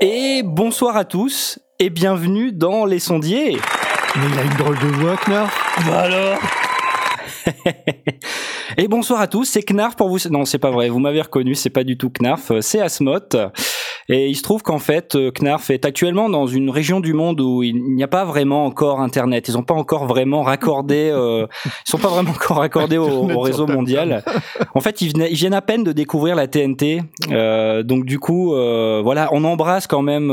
Et bonsoir à tous et bienvenue dans Les Sondiers. Mais il a une drôle de voix, Knarf. Bah alors Et bonsoir à tous, c'est Knarf pour vous. Non, c'est pas vrai, vous m'avez reconnu, c'est pas du tout Knarf, c'est Asmoth. Et il se trouve qu'en fait, euh, Knarf est actuellement dans une région du monde où il n'y a pas vraiment encore Internet. Ils n'ont pas encore vraiment raccordé, euh, ils sont pas vraiment encore raccordés au, au réseau mondial. En fait, ils, venaient- ils viennent à peine de découvrir la TNT. Euh, donc du coup, euh, voilà, on embrasse quand même.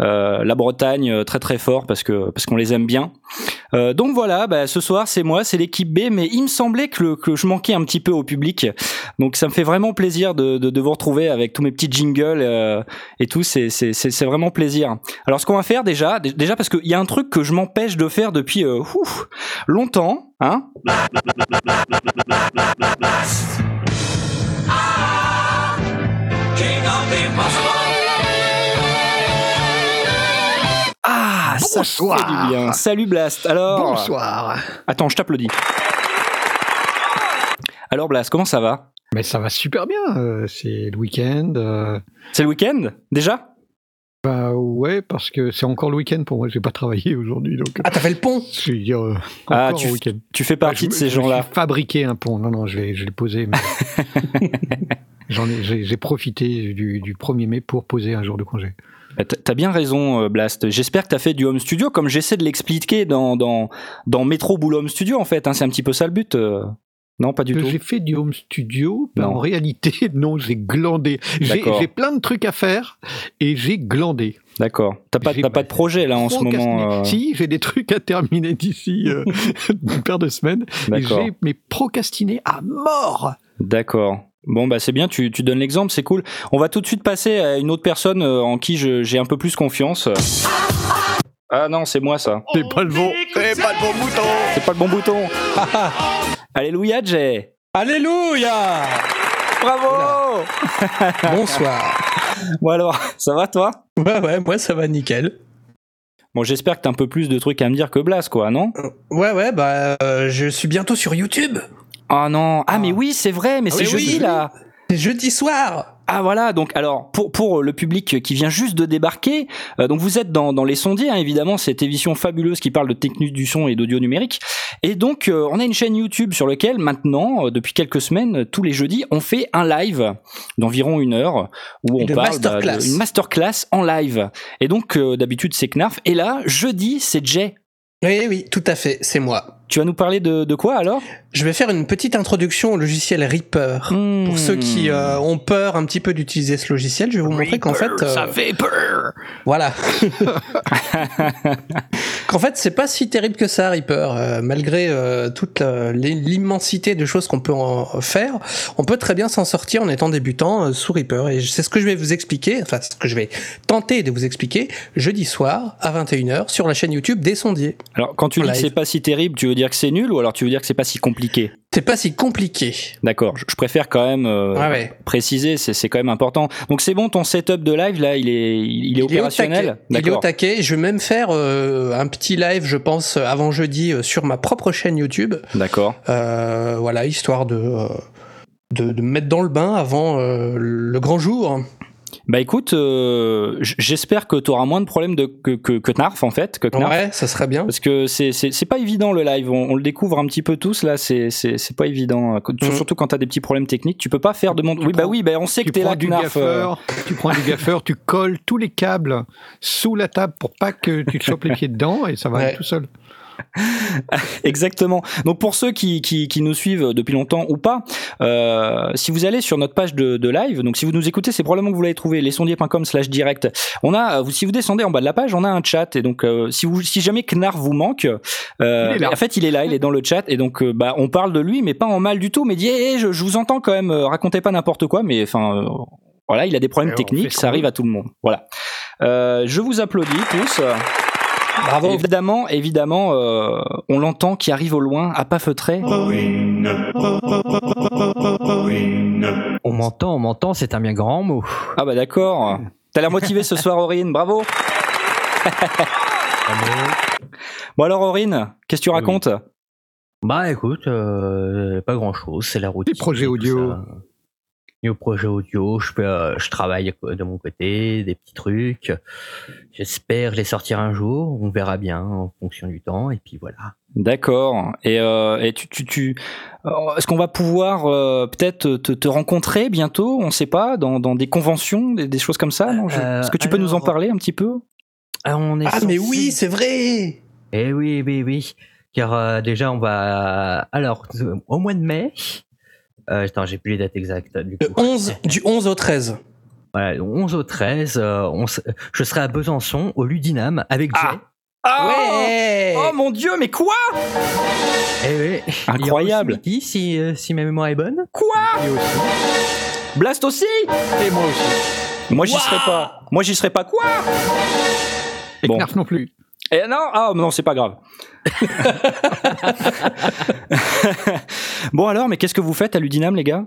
Euh, la Bretagne euh, très très fort parce que parce qu'on les aime bien. Euh, donc voilà, bah, ce soir c'est moi, c'est l'équipe B, mais il me semblait que, le- que je manquais un petit peu au public. Donc ça me fait vraiment plaisir de, de, de vous retrouver avec tous mes petits jingles et tout, c'est c'est vraiment plaisir. Alors ce qu'on va faire déjà, dé- déjà parce qu'il y a un truc que je m'empêche de faire depuis ouf, longtemps, hein. Ah, ça fait Bonsoir. du bien. Salut Blast. Alors, Bonsoir. attends, je t'applaudis. Alors Blast, comment ça va? Mais ça va super bien. euh, c'est le week-end. euh, C'est le week-end déjà? Bah ouais, parce que c'est encore le week-end pour moi. J'ai pas travaillé aujourd'hui, donc Ah, t'as fait le pont? je dire euh, Ah, tu. Tu fais partie Ah, de ces gens-là. suis fabriqué un pont. Non, non, je l'ai, je l'ai posé. mais J'en ai, j'ai, j'ai profité du, du 1er mai pour poser un jour de congé. Bah, T'as bien raison, euh, Blast. J'espère que t'as fait du home studio, comme j'essaie de l'expliquer dans, dans, dans Métro Boulot Home Studio, en fait. hein. c'est un petit peu ça le but. euh. Non, pas du tout. J'ai fait du home studio. Non. en réalité, non, j'ai glandé. J'ai, plein de trucs à faire et j'ai glandé. D'accord. T'as pas, pas de projet là en ce moment. euh, Si, j'ai des trucs à terminer d'ici euh, une paire de semaines. J'ai mais procrastiné à mort. D'accord. Bon bah c'est bien, tu, tu donnes l'exemple, c'est cool. On va tout de suite passer à une autre personne euh, en qui je- j'ai un peu plus confiance. Ah non, c'est moi ça. C'est pas le bon. C'est pas le bon bouton. C'est pas le bon bouton. Alléluia, Jay. Alléluia Bravo. Bonsoir. Bon alors, ça va toi? Ouais, ouais, moi ça va nickel. Bon, j'espère que t'as un peu plus de trucs à me dire que Blas, quoi, non? Ouais, ouais, bah euh, je suis bientôt sur YouTube. Ah non. Ah mais oui, c'est vrai, mais Ah c'est oui, jeudi oui. là. C'est jeudi soir. Ah voilà, donc alors pour pour le public qui vient juste de débarquer, euh, donc vous êtes dans dans les sondiers hein, évidemment cette émission fabuleuse qui parle de technique du son et d'audio numérique et donc euh, on a une chaîne YouTube sur laquelle maintenant euh, depuis quelques semaines euh, tous les jeudis on fait un live d'environ une heure où on Une parle masterclass. de- une masterclass en live et donc euh, d'habitude c'est Knarf et là jeudi c'est Jay. Oui, oui, tout à fait, c'est moi. Tu vas nous parler de de quoi alors? Je vais faire une petite introduction au logiciel Reaper. Hmm. Pour ceux qui euh, ont peur un petit peu d'utiliser ce logiciel, je vais vous montrer qu'en fait, euh, Ça fait peur. voilà, qu'en fait c'est pas si terrible que ça, Reaper. Euh, malgré euh, toute l'immensité de choses qu'on peut en faire, on peut très bien s'en sortir en étant débutant euh, sous Reaper. Et c'est ce que je vais vous expliquer, enfin ce que je vais tenter de vous expliquer jeudi soir à 21h sur la chaîne YouTube des sondiers. Alors quand tu dis que c'est pas si terrible, tu veux dire que c'est nul ou alors tu veux dire que c'est pas si compliqué C'est pas si compliqué. D'accord, je préfère quand même euh, ouais. préciser, c'est quand même important. Donc c'est bon, ton setup de live là, il est, il, est Il est opérationnel. taquet. Il est au taquet. Je vais même faire euh, un petit live, je pense, avant jeudi euh, sur ma propre chaîne YouTube. D'accord. Voilà, histoire de, de, de me mettre dans le bain avant le grand jour. Bah écoute, euh, j'espère que tu auras moins de problèmes de, que, que, que Knarf en fait, que Knarf. Ouais, ça serait bien. Parce que c'est pas évident le live, on, on le découvre un petit peu tous là, c'est c'est c'est pas évident. Mhm. Surtout quand t'as des petits problèmes techniques, tu peux pas faire de monde. Tu Oui bah oui, bah on sait que Tu t'es prends là, du Knarf. euh, gaffeur, tu prends du gaffeur, tu colles tous les câbles sous la table pour pas que tu te chopes les pieds dedans et ça va Ouais. aller tout seul. Exactement. Donc pour ceux qui, qui, qui nous suivent depuis longtemps ou pas, euh, si vous allez sur notre page de, de live, donc si vous nous écoutez, c'est probablement que vous l'avez trouvé, lesondiers.com slash direct. On a, vous- si vous descendez en bas de la page, on a un chat et donc euh, si vous, si jamais Knarf vous manque, euh, en fait il est là, il est dans le chat et donc euh, bah on parle de lui, mais pas en mal du tout, mais dit Eh, je, je vous entends quand même, euh, racontez pas n'importe quoi, mais enfin. euh, voilà, il a des problèmes Et techniques, ça arrive à tout le monde. Voilà. Euh, je vous applaudis tous. Bravo. Évidemment, évidemment, euh, on l'entend qui arrive au loin, à pas feutrer. On m'entend, on m'entend, c'est un bien grand mot. Ah bah d'accord. T'as l'air motivé ce soir, Aurine, bravo. bon alors, Aurine, qu'est-ce que tu Oui. racontes? Bah écoute, euh, pas grand chose, c'est la routine. Les projets audio. ça. Niveau projet audio, je, fais, euh, je travaille de mon côté, des petits trucs. J'espère les sortir un jour, on verra bien en fonction du temps, et puis voilà. D'accord. Et, euh, et tu, tu, tu, euh, est-ce qu'on va pouvoir euh, peut-être te, te rencontrer bientôt? On sait pas, dans, dans des conventions, des, des choses comme ça. non? Je- Euh, Est-ce que tu peux nous en parler un petit peu? Ah, on est Ah, mais oui, c'est vrai. Eh oui, oui, oui. Car euh, déjà, on va. Alors, euh, au mois de mai. Euh, attends, j'ai plus les dates exactes. Du Le coup. 11, du 11 au 13. Voilà, du 11 au 13, euh, on s- je serai à Besançon, au Ludinam, avec Jay. Ah. Ah Ouais. Oh mon dieu, mais quoi? Eh oui. Incroyable. Il y aura aussi Mickey, si, euh, si ma mémoire est bonne. Quoi? Aussi. Blast aussi? Et moi aussi. Moi j'y Ouah serais pas. Moi j'y serais pas quoi? Et Bon. Knarf non plus. Eh non, ah non, c'est pas grave. bon alors, mais qu'est-ce que vous faites à l'Udinam, les gars?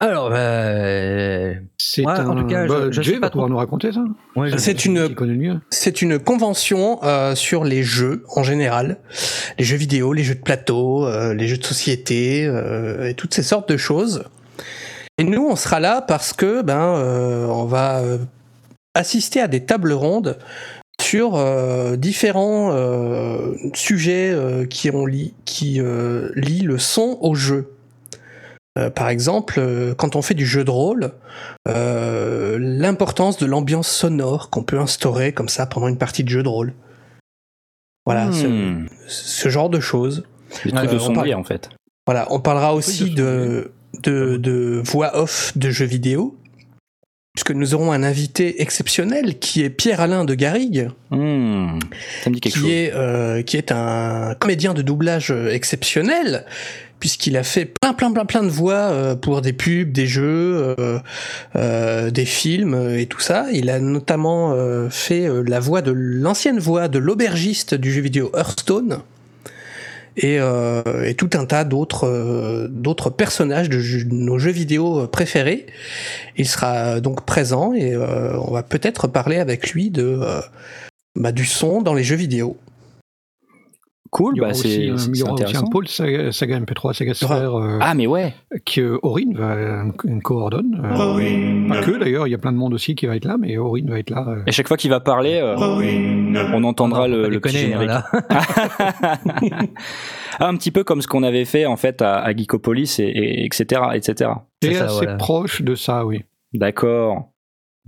Alors, euh, C'est Ouais, un... en tout cas, je- bah, je Jay sais va pas trop. pouvoir nous raconter ça. ouais, C'est une. C'est convention euh, sur les jeux en général, les jeux vidéo, les jeux de plateau, euh, les jeux de société euh, et toutes ces sortes de choses. Et nous, on sera là parce que ben euh, on va assister à des tables rondes sur euh, différents euh, sujets euh, qui ont li- qui euh, lient le son au jeu. Par exemple, quand on fait du jeu de rôle, euh, l'importance de l'ambiance sonore qu'on peut instaurer comme ça pendant une partie de jeu de rôle. Voilà, ce, Hmm. ce genre de choses. Des trucs Euh, de parle- en fait. Voilà, on parlera aussi de de, de, de voix off de jeux vidéo, puisque nous aurons un invité exceptionnel qui est Pierre-Alain de Garrigue, Hmm. Ça me dit quelque qui chose. est, euh, qui est un comédien de doublage exceptionnel, puisqu'il a fait plein, plein, plein, plein de voix euh, pour des pubs, des jeux, euh, euh, des films et tout ça. Il a notamment fait la voix de l'ancienne voix de l'aubergiste du jeu vidéo Hearthstone. Et, euh, et tout un tas d'autres euh, personnages de nos jeux vidéo préférés. Il sera donc présent et euh, on va peut-être parler avec lui de euh, bah, du son dans les jeux vidéo. Cool, bah c'est il y aura aussi un pôle saga, saga MP3, Saga Sphere, euh, Ah mais ouais. que Aurine va euh, coordonne. euh, Pas que d'ailleurs, il y a plein de monde aussi qui va être là, mais Aurine va être là. euh. Et chaque fois qu'il va parler, euh, on entendra Non, le, le petit générique. Ah, un petit peu comme ce qu'on avait fait en fait à, à Geekopolis et, et etc etc. C'est assez voilà. proche de ça, oui. D'accord.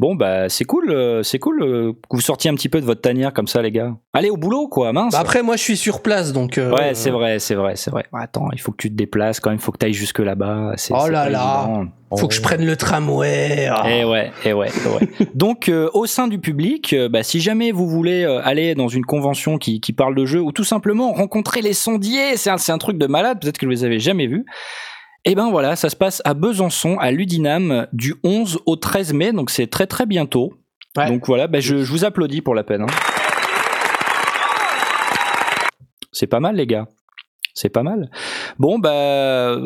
Bon bah c'est cool, euh, c'est cool euh, que vous sortiez un petit peu de votre tanière comme ça les gars. Allez au boulot quoi, mince. Bah après, moi, je suis sur place, donc. euh, ouais c'est vrai, c'est vrai, c'est vrai. Attends, il faut que tu te déplaces quand même, il faut que tu ailles jusque là-bas. Oh là là. évident. Faut que je prenne le tramway. ah. Eh ouais, eh ouais, eh ouais. Donc, euh, au sein du public, euh, bah, si jamais vous voulez euh, aller dans une convention qui, qui parle de jeux ou tout simplement rencontrer les sondiers, c'est un, un truc de malade, peut-être que vous les avez jamais vus. Et ben voilà, ça se passe à Besançon, à l'Udinam, du 11 au 13 mai, donc c'est très très bientôt. Ouais. Donc voilà, bah, je, je vous applaudis pour la peine. hein. C'est pas mal les gars, c'est pas mal. Bon bah,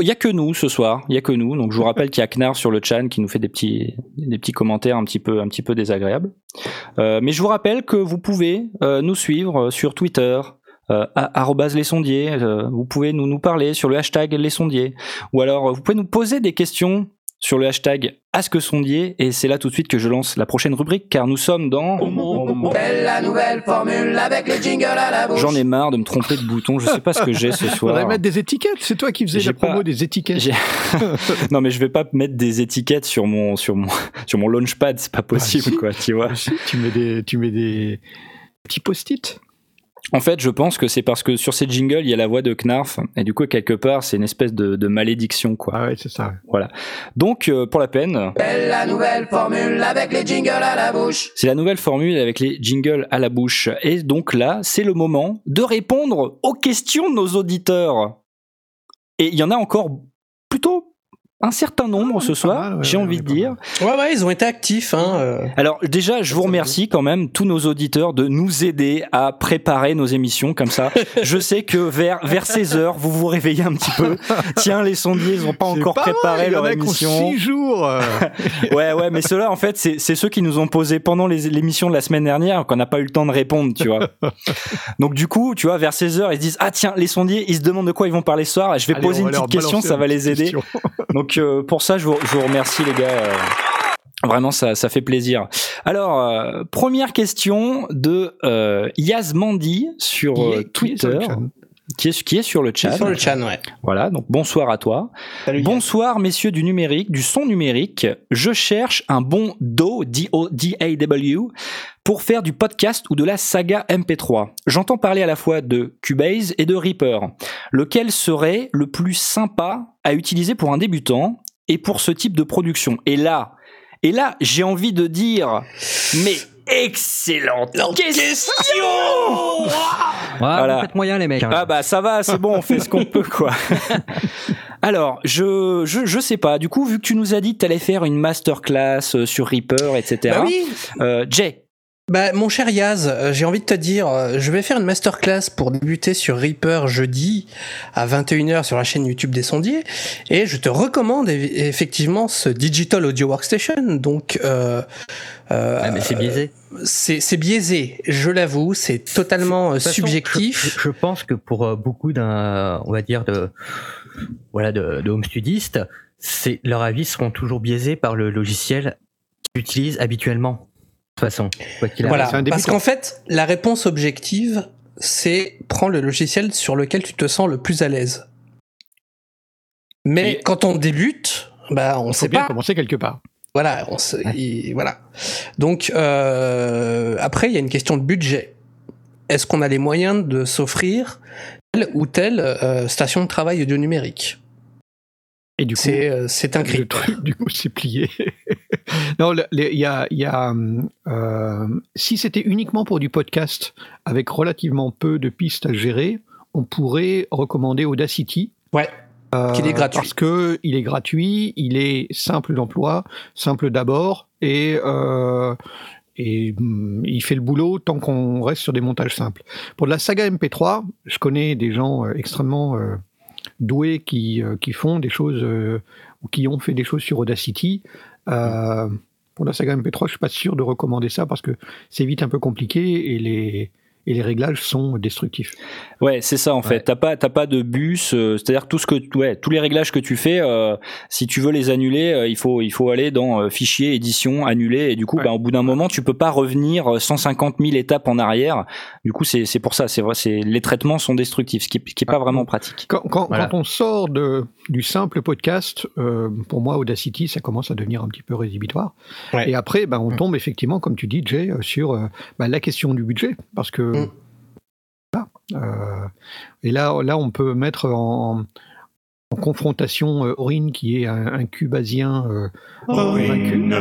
il y a que nous ce soir, il y a que nous. Donc je vous rappelle qu'il y a Knar sur le chat qui nous fait des petits des petits commentaires un petit peu un petit peu désagréables. Euh, mais je vous rappelle que vous pouvez euh, nous suivre sur Twitter. Euh, à- arrobase les sondiers, euh, vous pouvez nous, nous parler sur le hashtag les sondiers, ou alors euh, vous pouvez nous poser des questions sur le hashtag Ask Sondier, et c'est là tout de suite que je lance la prochaine rubrique, car nous sommes dans... la nouvelle formule avec les jingles à la bouche. J'en ai marre de me tromper de bouton, je sais pas ce que j'ai ce soir. Faudrait mettre des étiquettes. C'est toi qui faisais J'ai la promo pas- des étiquettes. Non mais je vais pas mettre des étiquettes sur mon sur mon sur mon launchpad, c'est pas possible Ah, si. quoi, tu vois. Si, tu mets des, tu mets des petits post-it. En fait, je pense que c'est parce que sur ces jingles, il y a la voix de Knarf et du coup quelque part, c'est une espèce de, de malédiction quoi. Ah ouais, c'est ça. Donc euh, pour la peine, la nouvelle formule avec les jingles à la bouche. c'est la nouvelle formule avec les jingles à la bouche et donc là, c'est le moment de répondre aux questions de nos auditeurs. Et il y en a encore plutôt un certain nombre ce pas soir, mal, ouais, j'ai ouais, envie de dire. Ouais, ouais, ils ont été actifs. Hein, euh. Alors déjà, je vous remercie quand même tous nos auditeurs de nous aider à préparer nos émissions comme ça. Je sais que vers vers 16 heures, vous vous réveillez un petit peu. Tiens, les sondiers, ils ont pas C'est encore pas préparé mal, il y en leur a émission. six jours. Ouais, ouais, mais ceux-là, en fait, c'est c'est ceux qui nous ont posé pendant les- l'émission de la semaine dernière qu'on n'a pas eu le temps de répondre, tu vois. Donc du coup, tu vois, vers 16 heures, ils se disent ah tiens, les sondiers, ils se demandent de quoi ils vont parler ce soir. Je vais Allez, poser une leur petite question, ça va les aider. Donc euh, pour ça, je vous, je vous remercie les gars. euh, Vraiment, ça, ça fait plaisir. Alors, euh, première question de euh, sur euh, Twitter, qui est, qui est sur le chat. Sur le chat, ouais. Voilà, donc bonsoir à toi. Salut, Bonsoir messieurs du numérique, du son numérique. Je cherche un bon DAW, D-O-D-A-W, pour faire du podcast ou de la saga MP3. J'entends parler à la fois de Cubase et de Reaper. Lequel serait le plus sympa à utiliser pour un débutant et pour ce type de production? Et là, et là, j'ai envie de dire, mais excellente question Ouais, Voilà. vous faites moyen, les mecs. ah bah ça va, c'est bon, on fait ce qu'on peut quoi. Alors, je, je je sais pas. Du coup, vu que tu nous as dit que tu allais faire une masterclass euh, sur Reaper, etc. Bah oui, euh, Jay, Bah, mon cher Yaz, euh, j'ai envie de te dire, euh, je vais faire une masterclass pour débuter sur Reaper jeudi à 21h sur la chaîne YouTube des sondiers. Et je te recommande eff- effectivement ce Digital Audio Workstation. Donc, euh, euh, Ah, mais c'est biaisé. c'est c'est biaisé, je l'avoue, c'est totalement euh, façon, subjectif. Je, je pense que pour euh, beaucoup d'un, on va dire de, voilà, de, de home studistes, c'est leurs avis seront toujours biaisés par le logiciel qu'ils utilisent habituellement. Toute façon, quoi. Voilà, parce qu'en fait, la réponse objective, c'est prends le logiciel sur lequel tu te sens le plus à l'aise. Mais Et- quand on débute, bah on sait bien pas. commencer quelque part. Voilà, on se- il- voilà. Donc euh, après, il y a une question de budget. Est-ce qu'on a les moyens de s'offrir telle ou telle euh, station de travail audio numérique? Et du coup, C'est euh, c'est un le truc, du coup, c'est plié. non, il y a, il y a euh, si c'était uniquement pour du podcast avec relativement peu de pistes à gérer, on pourrait recommander Audacity. Ouais. Qu'il est gratuit. Parce que il est gratuit, il est simple d'emploi, simple d'abord, et, euh, et hum, il fait le boulot tant qu'on reste sur des montages simples. Pour de la saga MP3, je connais des gens euh, extrêmement euh, doués qui, euh, qui font des choses euh, ou qui ont fait des choses sur Audacity. Pour la saga MP3, je suis pas sûr de recommander ça parce que c'est vite un peu compliqué et les, et les réglages sont destructifs. ouais, c'est ça en fait. Ouais. T'as pas t'as pas de bus, euh, c'est-à-dire tout ce que ouais, tous les réglages que tu fais, euh, si tu veux les annuler, euh, il faut il faut aller dans euh, fichier édition annuler et du coup, Ouais. bah, au bout d'un moment, tu peux pas revenir euh, 150 000 étapes en arrière. Du coup, c'est c'est pour ça, c'est vrai, c'est les traitements sont destructifs, ce qui qui est pas Ah. vraiment pratique. Quand, quand, Voilà. quand on sort de, du simple podcast, euh, pour moi, Audacity, ça commence à devenir un petit peu rédhibitoire. Ouais. Et après, ben, on Mm. tombe effectivement, comme tu dis, Jay, sur euh, ben, la question du budget. Parce que. Mm. euh, et là, là, on peut mettre en, en confrontation euh, Aurine, qui est un, un cubasien euh, convaincu,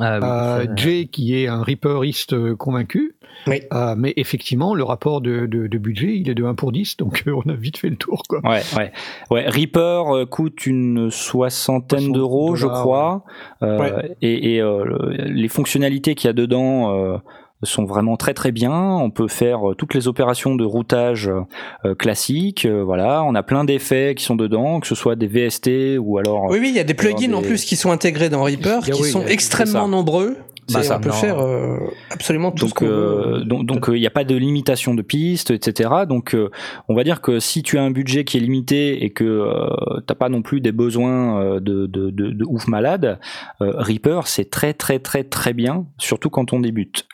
Ah oui, euh, Jay, qui est un reaperiste convaincu. Oui. Euh, mais effectivement, le rapport de, de, de budget, il est de 1 pour 10, donc euh, on a vite fait le tour. Quoi. Ouais, ouais, ouais. Reaper euh, coûte une soixantaine 60 d'euros, je crois, Euh, Ouais. et, et, euh, le- les fonctionnalités qu'il y a dedans. Sont vraiment très très bien. On peut faire euh, toutes les opérations de routage euh, classiques. euh, voilà, on a plein d'effets qui sont dedans, que ce soit des VST ou alors. Oui, oui, il y a des plugins en plus qui sont intégrés dans Reaper, Il y a- qui oui, sont extrêmement nombreux. Bah, C'est- ça, on peut non. faire euh, absolument tout ce donc, qu'on euh, veut. donc, donc, euh, il n'y a pas de limitation de pistes, etc. Donc, euh, on va dire que si tu as un budget qui est limité et que euh, t'as pas non plus des besoins euh, de, de, de, de ouf malade, euh, Reaper c'est très très très très bien, surtout quand on débute.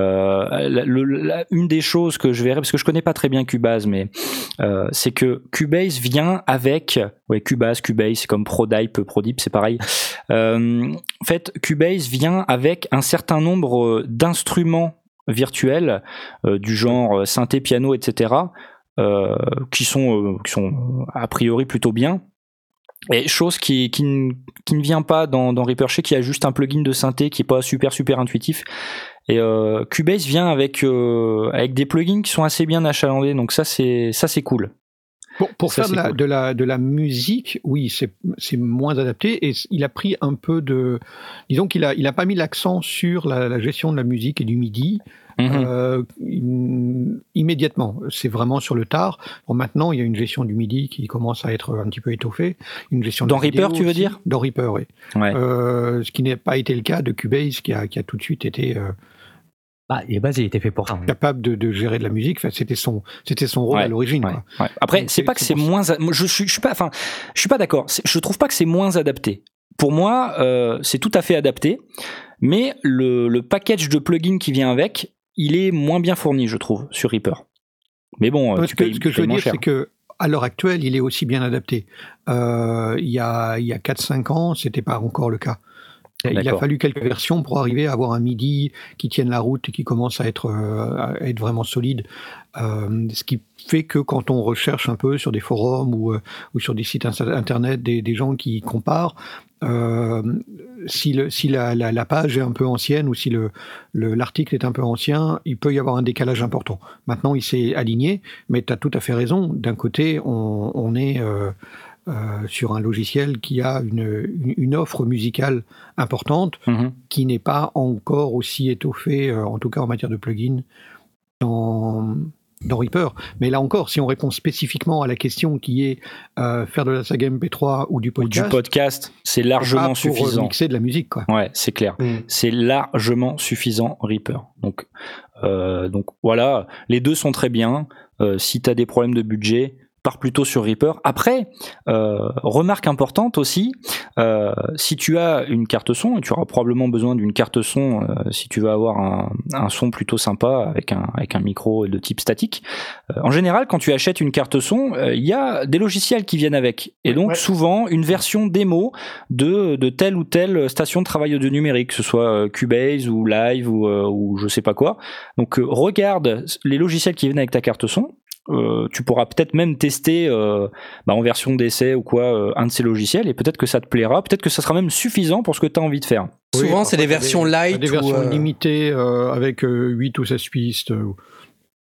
Euh, une des choses que je verrais, parce que je connais pas très bien Cubase, mais euh, c'est que Cubase vient avec, ouais, Cubase, Cubase, c'est comme Prodype, Prodip, c'est pareil. Euh, en fait, Cubase vient avec un certain nombre d'instruments virtuels du genre synthé, piano, etc. qui sont qui sont a priori plutôt bien. Et chose qui, qui, ne, qui ne vient pas dans, dans Reaper Shake, qui a juste un plugin de synthé qui est pas super super intuitif. Et euh, Cubase vient avec euh, avec des plugins qui sont assez bien achalandés, donc ça c'est ça c'est cool. Pour, pour Ça, faire de la, cool. de, la, de la musique, oui, c'est c'est moins adapté et il a pris un peu de. Disons qu'il a, il a pas mis l'accent sur la, la gestion de la musique et du MIDI Mhm. euh, im- immédiatement. C'est vraiment sur le tard. Bon, maintenant, il y a une gestion du MIDI qui commence à être un petit peu étoffée. Une gestion Dans Reaper, tu veux aussi. dire? Dans Reaper, oui. Ouais. Euh, ce qui n'a pas été le cas de Cubase qui a, qui a tout de suite été euh, Bah, et base, il était fait pour ça. hein. capable de, de gérer de la musique. Enfin, c'était son, c'était son rôle Ouais, à l'origine. Ouais, quoi. ouais. Après, c'est pas que c'est moins. Je suis, je suis pas. Enfin, je suis pas d'accord. Je trouve pas que c'est moins adapté. Pour moi, euh, c'est tout à fait adapté, mais le, le package de plugins qui vient avec, il est moins bien fourni, je trouve, sur Reaper. Mais bon, euh, tu ce que, payes- ce que tu je veux dire, c'est que à l'heure actuelle, il est aussi bien adapté. Euh, il y a, il y a 4-5 ans, c'était pas encore le cas. Il a fallu quelques versions pour arriver à avoir un MIDI qui tienne la route et qui commence à être, euh, à être vraiment solide. Euh, ce qui fait que quand on recherche un peu sur des forums ou, euh, ou sur des sites inter- internet des, des gens qui comparent, euh, si, le, si la, la, la page est un peu ancienne ou si le, le- l'article est un peu ancien, il peut y avoir un décalage important. Maintenant, il s'est aligné, mais tu as tout à fait raison. D'un côté, on, on est euh, euh, sur un logiciel qui a une, une, une offre musicale importante Mhm. qui n'est pas encore aussi étoffée, euh, en tout cas en matière de plugins, dans, dans Reaper. Mais là encore, si on répond spécifiquement à la question qui est euh, faire de la saga MP3 ou du Ou podcast, du podcast, c'est largement pour suffisant. mixer de la musique. Quoi. Ouais, c'est clair. Mm. c'est largement suffisant Reaper. Donc, euh, donc voilà, les deux sont très bien. Euh, si tu as des problèmes de budget, pars plutôt sur Reaper. Après, euh, remarque importante aussi, euh, si tu as une carte son, et tu auras probablement besoin d'une carte son euh, si tu veux avoir un, un son plutôt sympa avec un, avec un micro de type statique. Euh, en général, quand tu achètes une carte son, il y a des logiciels qui viennent avec. Et donc Ouais. souvent une version démo de, de telle ou telle station de travail audio numérique, que ce soit Cubase ou Live ou, euh, ou je sais pas quoi. Donc regarde les logiciels qui viennent avec ta carte son. Euh, tu pourras peut-être même tester euh, bah, en version d'essai ou quoi euh, un de ces logiciels et peut-être que ça te plaira, peut-être que ça sera même suffisant pour ce que tu as envie de faire. Souvent, c'est des versions light. Des ou, versions euh, limitées euh, avec euh, 8 ou 16 pistes. euh,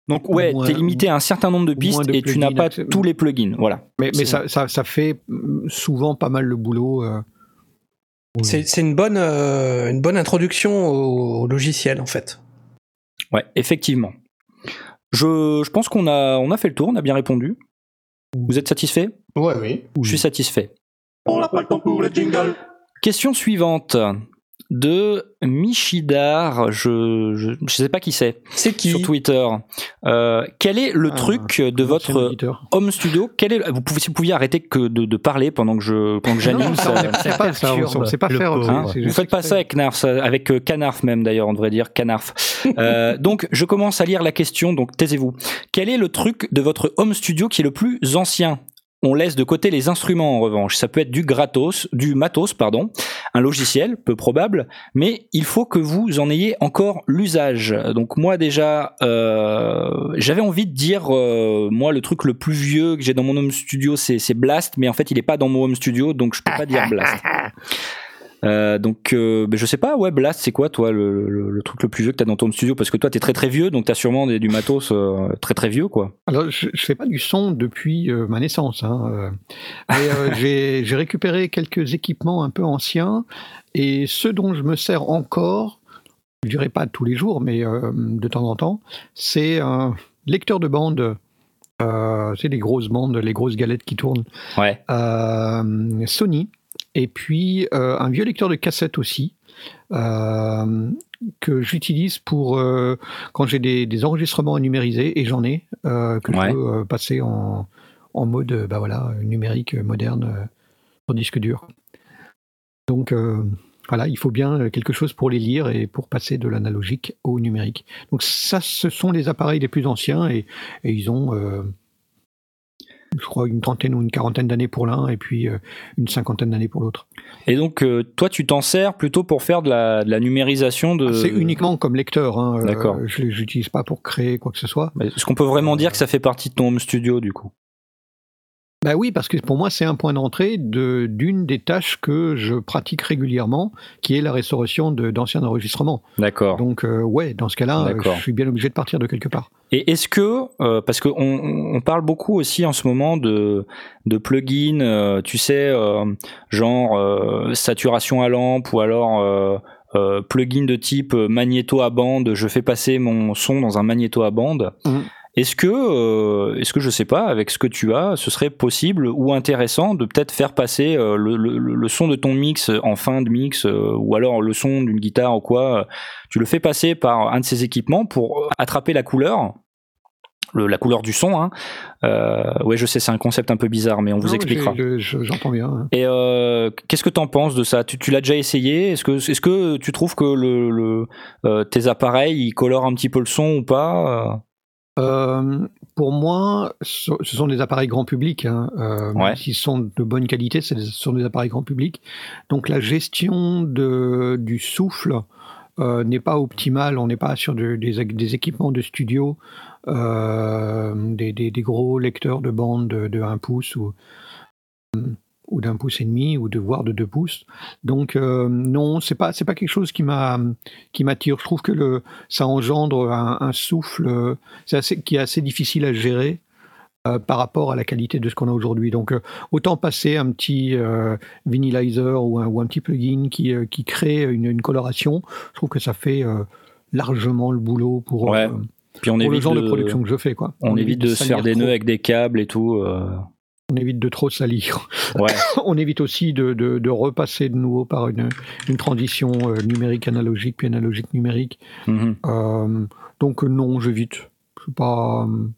Donc ouais, Moins- t'es limité à un certain nombre de pistes de et tu n'as pas tous les plugins. Voilà. Mais, mais ça, ça, ça fait mm, souvent pas mal le boulot. euh. C'est c'est une bonne, euh, une bonne introduction au, au logiciel, en fait. Ouais, effectivement. Je, je pense qu'on a, on a fait le tour, on a bien répondu. Vous êtes satisfait? Ouais, oui. Je suis satisfait. On n'a pas le temps pour le jingle. Question suivante de Michidar, je, je, je sais pas qui c'est, C'est qui sur Twitter. Euh, quel est le Ah, truc de votre home studio? Quel est, vous pouvez, si vous pouviez arrêter que de, de parler pendant que je, pendant que j'anime. C'est pas ça, on sait pas faire. Hein? Vous faites pas ça avec Knarf, ça- avec euh, Canarf même d'ailleurs, on devrait dire Canarf. Euh, donc je commence à lire la question, donc taisez-vous. Quel est le truc de votre home studio qui est le plus ancien? On laisse de côté les instruments en revanche. Ça peut être du gratos, du matos, pardon, un logiciel, peu probable, mais il faut que vous en ayez encore l'usage. Donc moi déjà, euh, j'avais envie de dire, euh, moi le truc le plus vieux que j'ai dans mon home studio, c'est Blast, mais en fait il est pas dans mon home studio, donc je peux pas dire Blast. Euh, donc, euh, ben, je sais pas, ouais, Blast, c'est quoi, toi, le, le- le truc le plus vieux que t'as dans ton studio? Parce que toi, t'es très très vieux, donc t'as sûrement des- du matos euh, très très vieux, quoi. Alors, je, je fais pas du son depuis ma naissance. Hein, mais j'ai récupéré quelques équipements un peu anciens et ceux dont je me sers encore, je dirais pas tous les jours, mais de temps en temps, c'est un lecteur de bande. C'est les grosses bandes, les grosses galettes qui tournent. Ouais. Sony. Et puis euh, un vieux lecteur de cassette aussi. euh, que j'utilise pour euh, quand j'ai des, des enregistrements numérisés et j'en ai que Ouais. je peux passer en, en mode bah voilà numérique moderne sur disque dur. Donc voilà, il faut bien quelque chose pour les lire et pour passer de l'analogique au numérique. Donc ça, ce sont les appareils les plus anciens et, et ils ont, je crois, une trentaine ou une quarantaine d'années pour l'un et puis euh, une cinquantaine d'années pour l'autre. Et donc, euh, toi, tu t'en sers plutôt pour faire de la, de la numérisation de. Ah, C'est uniquement comme lecteur. Hein, euh, D'accord. je l'utilise pas pour créer quoi que ce soit. Est-ce qu'on peut vraiment dire que ça fait partie de ton home studio, du coup? Bah oui, parce que pour moi, c'est un point d'entrée de- d'une des tâches que je pratique régulièrement, qui est la restauration de- d'anciens enregistrements. D'accord. Donc, euh, ouais, dans ce cas-là, euh, D'accord. je suis bien obligé de partir de quelque part. Et est-ce que, euh, parce qu'on on on parle beaucoup aussi en ce moment de, de plugins, euh, tu sais, genre saturation à lampe ou alors plugin de type magnéto à bande, je fais passer mon son dans un magnéto à bande. Mhm. Est-ce que, euh, est-ce que je sais pas, avec ce que tu as, ce serait possible ou intéressant de peut-être faire passer euh, le, le- le son de ton mix en fin de mix euh, ou alors le son d'une guitare ou quoi, euh, tu le fais passer par un de ces équipements pour attraper la couleur, le- la couleur du son. Hein. Euh, ouais, je sais, c'est un concept un peu bizarre, mais on vous Non, expliquera. J'entends bien. hein. Et euh, qu'est-ce que t'en penses de ça? Tu, tu l'as déjà essayé? Est-ce que, est-ce que tu trouves que le, le, euh, tes appareils ils colorent un petit peu le son ou pas? Euh, pour moi, ce sont des appareils grand public. Hein. Euh, Ouais. S'ils sont de bonne qualité, ce sont des appareils grand public. Donc la gestion de, du souffle euh, n'est pas optimale. On n'est pas sur de- des, des équipements de studio, des, des- des gros lecteurs de bande de, de 1 pouce ou, ou d'un pouce et demi ou de voire de 2 pouces. Donc euh, non, c'est pas c'est pas quelque chose qui m'a qui m'attire. Je trouve que le ça engendre un, un souffle euh, assez, qui est assez difficile à gérer euh, par rapport à la qualité de ce qu'on a aujourd'hui. Donc autant passer un petit vinylizer ou un, ou un petit plugin qui, qui crée une, une coloration. Je trouve que ça fait largement le boulot pour, Ouais. Puis on pour le évite genre de, de- production que je fais. Quoi. On, évite de se faire des nœuds avec des câbles et tout. On évite de trop salir. Ouais. On évite aussi de, de, de repasser de nouveau par une, une transition euh, numérique analogique puis analogique numérique. Mhm. Euh, donc non, j'évite. Je suis pas. euh,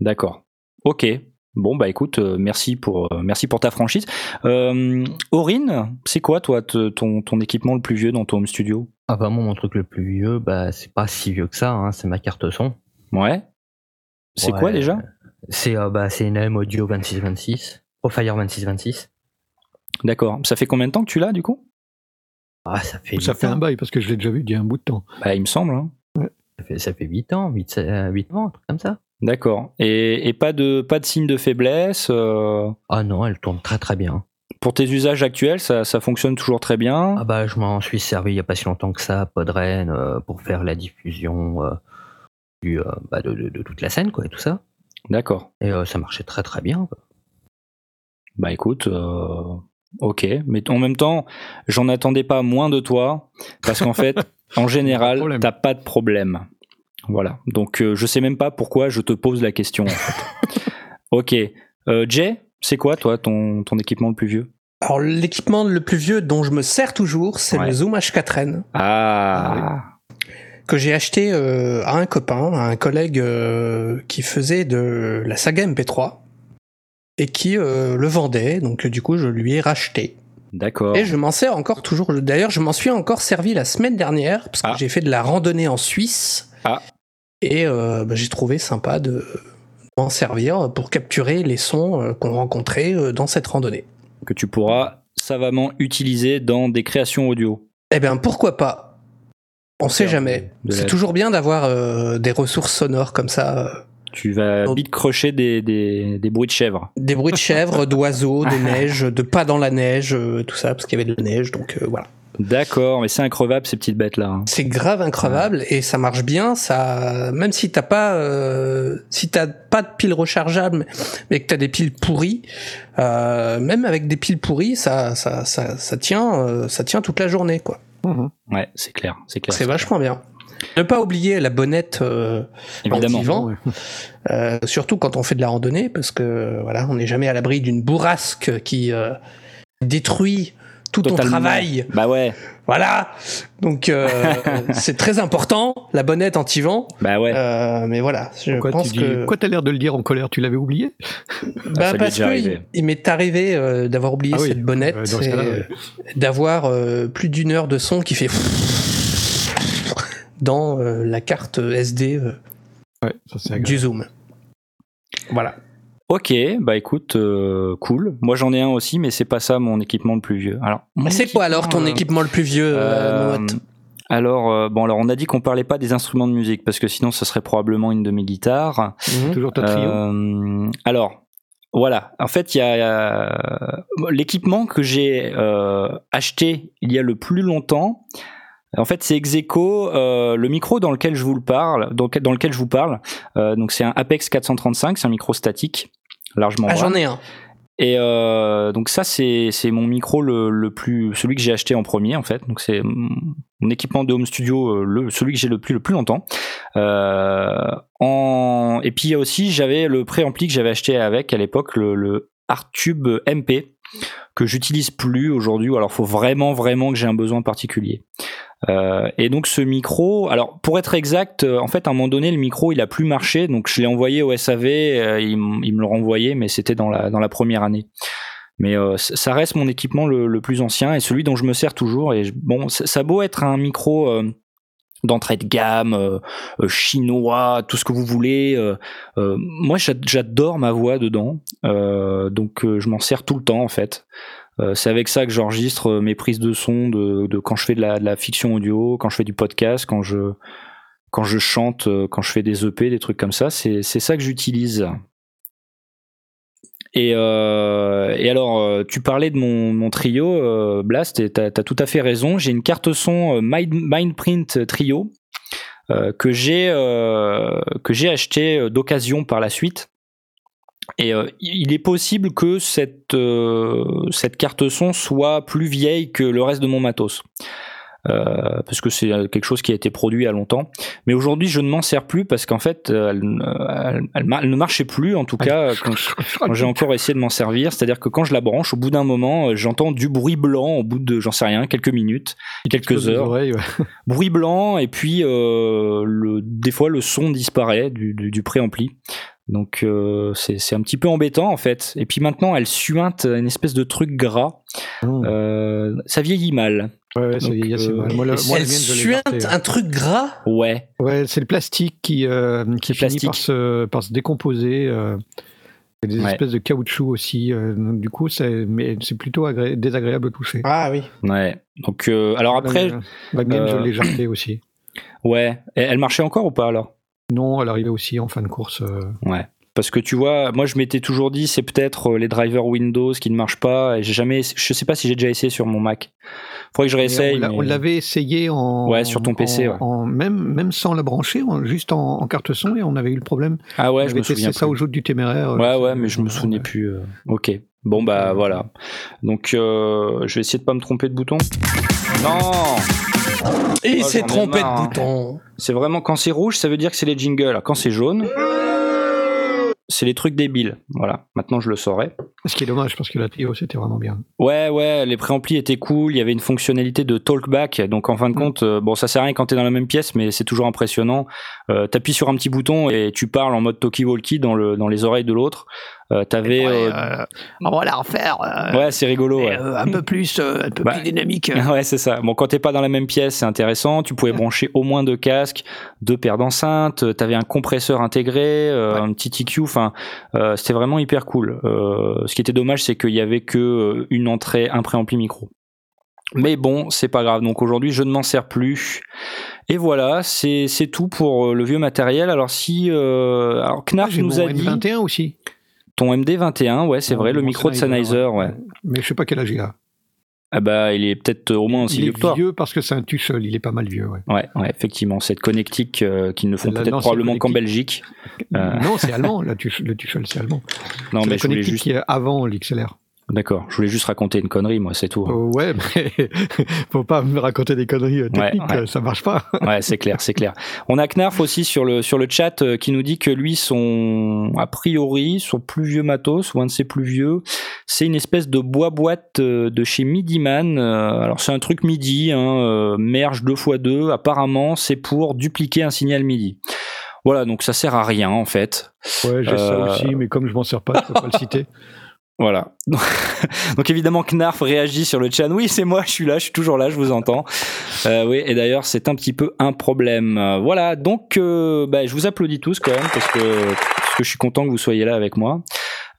D'accord. Ok. Bon bah écoute, euh, merci pour euh, merci pour ta franchise. Euh, Aurine, c'est quoi toi te- ton, ton équipement le plus vieux dans ton home studio? Ah bah moi mon truc le plus vieux, bah c'est pas si vieux que ça, hein, c'est ma carte son. Ouais. C'est Ouais. quoi déjà? C'est euh, bah c'est une AM Audio 2626, Profire 2626. D'accord. Ça fait combien de temps que tu l'as du coup? Ah ça fait ça fait un bail parce que je l'ai déjà vu il y a un bout de temps. Bah il me semble. hein. Ça fait, ça fait 8 ans, 8, euh, 8 ans, un truc comme ça. D'accord. Et, et pas de pas de signe de faiblesse. euh, Ah non, elle tourne très très bien. pour tes usages actuels, ça, ça fonctionne toujours très bien? Ah bah je m'en suis servi il y a pas si longtemps que ça, Podren, euh, pour faire la diffusion euh, du, euh, bah, de, de- de toute la scène quoi et tout ça. D'accord. Et euh, ça marchait très très bien. Bah écoute, euh, ok, mais en même temps, j'en attendais pas moins de toi, parce qu'en fait, en général, t'as pas de problème. Voilà. Donc euh, je sais même pas pourquoi je te pose la question. En fait. ok. Euh, Jay, c'est quoi toi ton, ton équipement le plus vieux? Alors l'équipement le plus vieux dont je me sers toujours, c'est Ouais. le Zoom H4n Ah, que j'ai acheté euh, à un copain, à un collègue euh, qui faisait de la saga MP3 et qui euh, le vendait. Donc du coup, je lui ai racheté. d'accord. Et je m'en sers encore toujours. D'ailleurs, je m'en suis encore servi la semaine dernière parce que Ah. j'ai fait de la randonnée en Suisse. Ah. Et bah, j'ai trouvé sympa de m'en servir pour capturer les sons qu'on rencontrait dans cette randonnée. Que tu pourras savamment utiliser dans des créations audio. Eh bien, pourquoi pas? On sait jamais. la- C'est toujours bien d'avoir euh, des ressources sonores comme ça. euh, Tu vas Donc- vite crocher des, des, des bruits de chèvres. des bruits de chèvres, d'oiseaux, de neige, de pas dans la neige, euh, tout ça, parce qu'il y avait de la neige, donc euh, voilà. D'accord, mais c'est increvable ces petites bêtes là. hein. C'est grave increvable et ça marche bien. Ça, même si t'as pas, euh, si t'as pas de piles rechargeables, mais que t'as des piles pourries, euh, même avec des piles pourries, ça, ça, ça, ça tient, euh, ça tient toute la journée, quoi. Mhm. Ouais, c'est clair, c'est clair. C'est vachement bien. Ne pas oublier la bonnette euh, Évidemment. Ouais. euh, surtout quand on fait de la randonnée, parce que voilà, on n'est jamais à l'abri d'une bourrasque qui euh, détruit tout ton travail. Bah ouais, Voilà. Donc euh, c'est très important, la bonnette anti-vent. bah ouais. Euh, mais voilà, je Pourquoi pense tu dis que Pourquoi t'as l'air de le dire en colère? Tu l'avais oublié? Bah, est parce que il, il m'est arrivé euh, d'avoir oublié Ah oui, cette bonnette dans ce et cas-là, ouais. d'avoir euh, plus d'une heure de son qui fait dans euh, la carte SD euh, Ouais, ça du zoom. Voilà. Ok, bah écoute, euh, cool. Moi j'en ai un aussi, mais c'est pas ça mon équipement le plus vieux. Alors, C'est quoi alors ton euh, équipement le plus vieux, euh, euh, Alors, euh, bon, alors on a dit qu'on parlait pas des instruments de musique parce que sinon ce serait probablement une de mes guitares. Mhm. Toujours ta trio Euh, alors, Voilà. En fait, il y a l'équipement que j'ai euh, acheté il y a le plus longtemps. En fait, c'est Execo, euh, le micro dans lequel je vous le parle, dans, dans lequel je vous parle. Euh, donc, c'est un Apex 435, c'est un micro statique, largement. Ah, j'en ai un. Et euh, donc ça, c'est c'est mon micro le, le plus, celui que j'ai acheté en premier en fait. Donc c'est mon équipement de home studio, le celui que j'ai le plus le plus longtemps. Euh, en et puis il y a aussi j'avais le préampli que j'avais acheté avec à l'époque le, le Artube MP que j'utilise plus aujourd'hui. Alors faut vraiment vraiment que j'ai un besoin particulier. Euh, et donc ce micro, alors pour être exact, euh, en fait à un moment donné le micro il a plus marché, donc je l'ai envoyé au SAV, euh, il, me le renvoyait, mais c'était dans la dans la première année. Mais ça reste mon équipement le, plus ancien et celui dont je me sers toujours. Et bon, ça a beau être un micro d'entrée de gamme, chinois, tout ce que vous voulez. moi, j'a- j'adore ma voix dedans, donc je m'en sers tout le temps en fait. Euh, c'est avec ça que j'enregistre euh, mes prises de son de, de quand je fais de la, fiction audio, quand je fais du podcast, quand je quand je chante, euh, quand je fais des EP, des trucs comme ça. C'est ça que j'utilise. Et, et alors, tu parlais de mon, trio, Blast, et t'as as tout à fait raison. J'ai une carte son Mind, Mindprint Trio euh, que j'ai j'ai acheté d'occasion par la suite. Et euh, il est possible que cette euh, cette carte son soit plus vieille que le reste de mon matos. Euh, parce que c'est quelque chose qui a été produit il y a longtemps. Mais aujourd'hui, je ne m'en sers plus parce qu'en fait, euh, elle, elle- elle mar- elle ne marchait plus, en tout cas, quand, quand j'ai encore essayé de m'en servir. C'est-à-dire que quand je la branche, au bout d'un moment, euh, j'entends du bruit blanc au bout de, j'en sais rien, quelques minutes, quelques heures. Oreilles, ouais. Bruit blanc, et puis euh, le, des fois, le son disparaît du, du, du préampli. Donc euh, c'est c'est un petit peu embêtant en fait. Et puis maintenant, elle suinte une espèce de truc gras. Mmh. Euh, ça vieillit mal. Ouais, ouais, ça donc, y est, assez mal. Moi, la- et moi, la Elle mienne, suinte un truc gras? Ouais. Ouais, c'est le plastique qui, euh, qui finit plastique. par se, par se décomposer. Euh, il y a des Ouais. espèces de caoutchouc aussi. euh, donc du coup, c'est, mais c'est plutôt agré- désagréable à toucher. Ah oui. Ouais. Donc euh, alors après, La, mienne, je l'ai jartée aussi. ouais. Et Elle marchait encore ou pas alors? Non, elle arrivait aussi en fin de course. euh, Ouais. Parce que tu vois, moi je m'étais toujours dit c'est peut-être euh, les drivers Windows qui ne marchent pas et j'ai jamais je sais pas si j'ai déjà essayé sur mon Mac. Faudrait que je mais réessaye. on, mais- l'avait essayé en. Ouais, sur ton PC, en- ouais. en- même, même sans la brancher, juste en, en carte son, et on avait eu le problème. Ah ouais, on je avait me souviens testé ça plus. au jour du téméraire. euh, Ouais ça- ouais, mais je me souvenais ouais. plus. euh, Ok. Bon bah voilà. Donc euh, je vais essayer de pas me tromper de bouton. Non. Et il Oh, s'est trompé marre, de hein. bouton. C'est vraiment quand c'est rouge, ça veut dire que c'est les jingles. Quand c'est jaune, c'est les trucs débiles. Voilà. Maintenant je le saurai. Ce qui est dommage, parce que la trio, c'était vraiment bien. Ouais, ouais, les préamplis étaient cool. Il y avait une fonctionnalité de talkback. Donc, en fin de Mm. compte, euh, bon, ça sert à rien quand t'es dans la même pièce, mais c'est toujours impressionnant. Euh, T'appuies sur un petit bouton et tu parles en mode talkie-walkie dans, le, dans les oreilles de l'autre. Euh, T'avais. euh, on va la refaire. ouais, c'est rigolo. Ouais. un peu plus, un peu Bah, plus dynamique. Ouais, c'est ça. Bon, quand t'es pas dans la même pièce, c'est intéressant. Tu pouvais brancher au moins deux casques, deux paires d'enceintes. euh, T'avais un compresseur intégré, euh, Ouais. un petit EQ. Enfin, euh, c'était vraiment hyper cool. Euh, ce qui était dommage, c'est qu'il y avait que euh, une entrée, un préampli micro. Mais bon, c'est pas grave. Donc aujourd'hui, je ne m'en sers plus. Et voilà, c'est tout pour euh, le vieux matériel. Alors si, euh, alors Knarf nous mon a dit M21 aussi. Ton MD21, ouais, c'est Mon- vrai, le micro de Sennheiser, ouais. Mais je sais pas quel âge il a. Ah bah, il est peut-être au moins aussi il vieux est que toi. vieux parce que c'est un tuchel, il est pas mal vieux. Ouais. Ouais, ouais, effectivement, cette connectique euh, qu'ils ne font peut-être probablement qu'en. Belgique. Euh. Non, c'est allemand, le tuchel, c'est allemand. Non, c'est mais la je voulais connectique juste. qui est avant l'XLR. D'accord, je voulais juste raconter une connerie, moi, c'est tout. Euh, ouais, mais faut pas me raconter des conneries euh, Ouais, techniques, ouais. euh, ça marche pas. Ouais, c'est clair, c'est clair. On a Knarf aussi sur le sur le chat qui nous dit que lui, son a priori, son plus vieux matos ou un de ses plus vieux, c'est une espèce de bois boîte euh, de chez Midiman. Alors c'est un truc MIDI, hein, merge 2x2. Apparemment, c'est pour dupliquer un signal MIDI. Voilà, donc ça sert à rien en fait. Ouais, j'ai Euh, ça aussi, mais comme je m'en sers pas, je peux pas le citer. Voilà. Donc évidemment, Knarf réagit sur le chat. Oui, c'est moi, je suis là, je suis toujours là, je vous entends. Euh, oui, et d'ailleurs, c'est un petit peu un problème. Voilà, donc euh, bah, je vous applaudis tous quand même parce que, parce que je suis content que vous soyez là avec moi.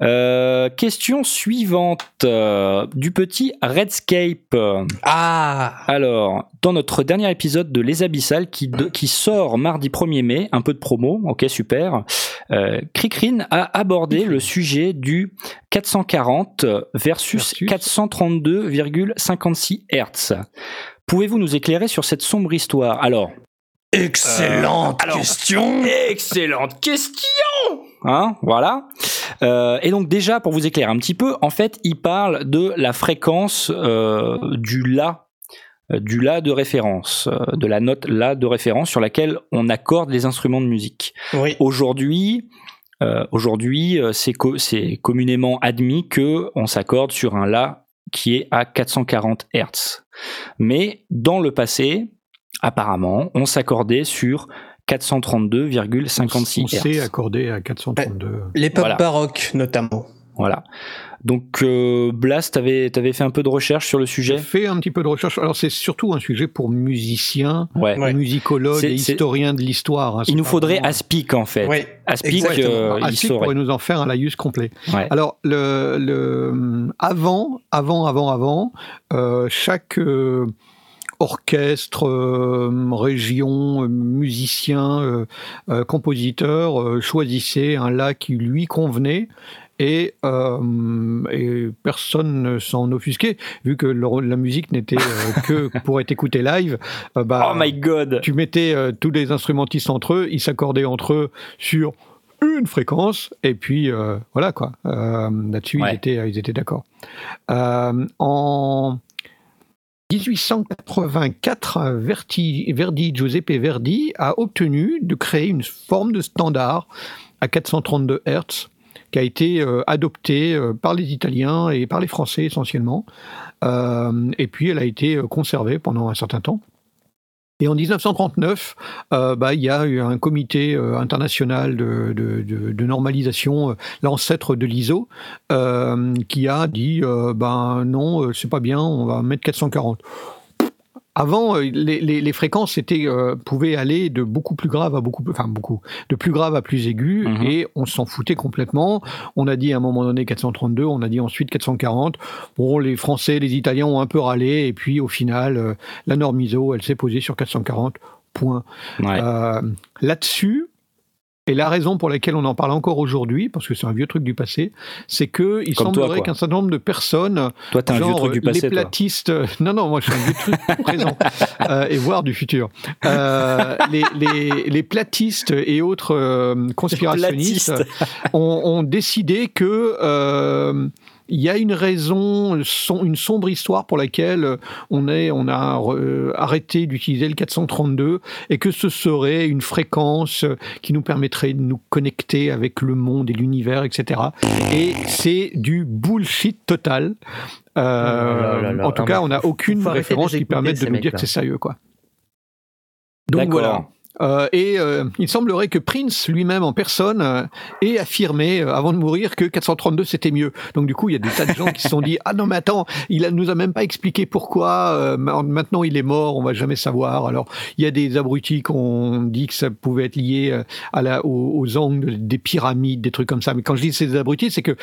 Euh, question suivante euh, du petit Redscape. Ah Alors, dans notre dernier épisode de Les Abyssales qui, de- qui sort mardi 1er mai, un peu de promo, ok super, euh, Cricrin a abordé le sujet du 440 versus, Versus. 432,56 Hz. Pouvez-vous nous éclairer sur cette sombre histoire? Alors, Excellente alors- question. excellente question Hein, voilà. Euh, et donc déjà, pour vous éclairer un petit peu, en fait, il parle de la fréquence euh, du La, euh, du La de référence, euh, de la note La de référence sur laquelle on accorde les instruments de musique. Oui. Aujourd'hui, euh, aujourd'hui, euh, c'est co- c'est communément admis que on s'accorde sur un La qui est à 440 Hz. Mais dans le passé, apparemment, on s'accordait sur 432,56 On s'est Hz. accordé à 432. L'époque Voilà. baroque, notamment. Voilà. Donc, euh, Blast, t'avais avais fait un peu de recherche sur le J'ai sujet fait un petit peu de recherche. Alors c'est surtout un sujet pour musiciens, Ouais. Ouais. musicologues et historiens de l'histoire. hein. Il nous faudrait vraiment- Aspic, en fait. Oui. Aspic, euh, il Aspic saurait. pourrait nous en faire un laïus complet. Ouais. Alors, le, le, avant, avant, avant, avant, euh, chaque euh, orchestre, euh, région, musicien, euh, euh, compositeur euh, choisissait un la qui lui convenait. Et, euh, et personne ne s'en offusquait, vu que le- la musique n'était euh, que pour être écoutée live. euh, bah, Oh my god tu mettais euh, tous les instrumentistes entre eux, ils s'accordaient entre eux sur une fréquence, et puis voilà quoi. Là-dessus, Ouais. ils étaient, ils étaient d'accord. En 1884, Verdi, Verdi, Giuseppe Verdi a obtenu de créer une forme de standard à 432 Hz qui a été euh, adoptée euh, par les Italiens et par les Français essentiellement. Euh, et puis elle a été conservée pendant un certain temps. Et en 1939, euh, bah, il y a eu un comité international de, normalisation, l'ancêtre de l'ISO, qui a dit ben non, c'est pas bien, on va mettre 440. Avant, euh, les, les- les fréquences étaient, euh, pouvaient aller de beaucoup plus grave à beaucoup plus, enfin beaucoup, de plus grave à plus aigu, Mhm. et on s'en foutait complètement. On a dit à un moment donné 432, on a dit ensuite 440. Bon, les Français, les Italiens ont un peu râlé, et puis au final, euh, la norme ISO, elle s'est posée sur 440. Point. Ouais. Euh, Là-dessus, et la raison pour laquelle on en parle encore aujourd'hui, parce que c'est un vieux truc du passé, c'est que il Comme semblerait qu'un certain nombre de personnes, Toi, t'es un vieux genre truc du les toi. platistes, non non, moi je suis un vieux truc présent euh, et voire du futur, Euh, les, les, les platistes et autres euh, conspirationnistes ont, ont décidé que euh, il y a une raison, son- une sombre histoire pour laquelle on, est, on a euh, arrêté d'utiliser le 432 et que ce serait une fréquence qui nous permettrait de nous connecter avec le monde et l'univers, etc. Et c'est du bullshit total. Euh, Oh là là là. en tout Non, cas, on n'a aucune référence qui permette de nous dire que c'est sérieux, quoi. Donc D'accord. voilà. Euh, et euh, il semblerait que Prince lui-même en personne euh, ait affirmé euh, avant de mourir que 432 c'était mieux. Donc du coup il y a des tas de gens qui se sont dit ah non mais attends il nous a même pas expliqué pourquoi euh, ma- maintenant il est mort on va jamais savoir. Alors il y a des abrutis qui ont dit que ça pouvait être lié à la, aux, aux angles des pyramides des trucs comme ça. Mais quand je dis ces abrutis c'est que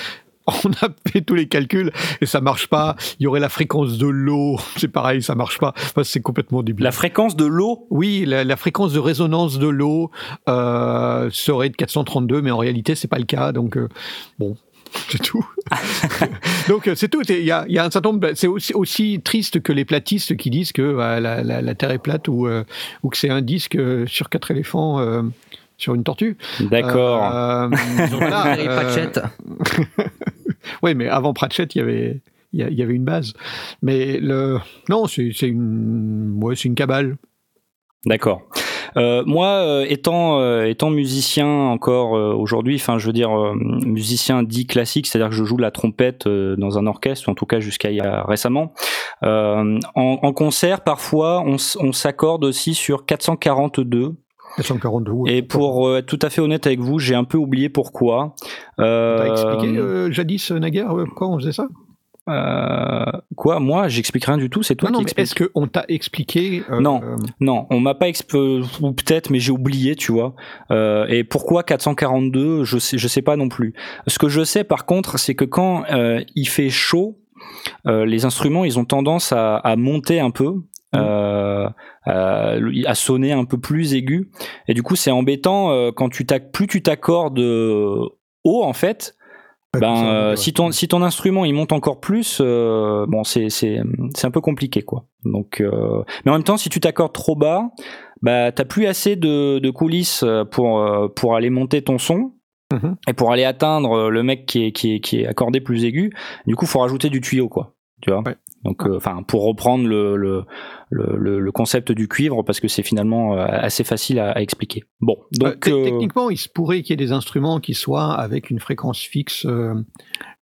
on a fait tous les calculs et ça marche pas. Il y aurait la fréquence de l'eau, c'est pareil, ça marche pas. Enfin, c'est complètement débile. La fréquence de l'eau? Oui, la, la fréquence de résonance de l'eau euh, serait de 432, mais en réalité, c'est pas le cas. Donc, euh, bon, c'est tout. donc, euh, c'est tout. Il y a, il y a un certain nombre. C'est aussi, aussi triste que les platistes qui disent que euh, la, la- la Terre est plate ou, euh, ou que c'est un disque sur quatre éléphants. euh, sur une tortue. D'accord. Euh, voilà, euh. Oui, mais avant Pratchett, il y avait, il y avait une base. Mais le, non, c'est une, ouais, une cabale. D'accord. Euh, moi, euh, étant euh, étant musicien encore aujourd'hui, enfin, je veux dire musicien dit classique, c'est-à-dire que je joue la trompette dans un orchestre, en tout cas jusqu'à récemment. En, concert, parfois, on s'accorde aussi sur 442. 442. oui. Et pour euh, être tout à fait honnête avec vous, j'ai un peu oublié pourquoi. Euh, T'as expliqué euh, jadis, euh, naguère, euh, pourquoi on faisait ça? Euh, quoi? Moi, j'explique rien du tout. C'est toi Non, non, qui expliques. est-ce qu'on t'a expliqué euh, Non. euh, Non, on m'a pas exp... ou peut-être, mais j'ai oublié, tu vois. Euh, et pourquoi 442 Je sais, je sais pas non plus. Ce que je sais, par contre, c'est que quand euh, il fait chaud, euh, les instruments, ils ont tendance à, à monter un peu. Euh, euh, à sonner un peu plus aigu. Et du coup, c'est embêtant euh, quand tu plus tu t'accordes euh, haut en fait. Ben, euh, ouais. si ton si ton instrument il monte encore plus, euh, bon c'est c'est c'est un peu compliqué quoi. Donc, euh, mais en même temps, si tu t'accordes trop bas, bah t'as plus assez de, de coulisses euh, pour euh, pour aller monter ton son Mhm. et pour aller atteindre euh, le mec qui est qui est qui est accordé plus aigu. Du coup, faut rajouter du tuyau quoi. Tu vois. Ouais. Donc, euh, enfin, pour reprendre le, le le, le- le concept du cuivre, parce que c'est finalement euh, assez facile à, à expliquer. Bon, Euh, donc te- euh, Techniquement, il se pourrait qu'il y ait des instruments qui soient avec une fréquence fixe euh,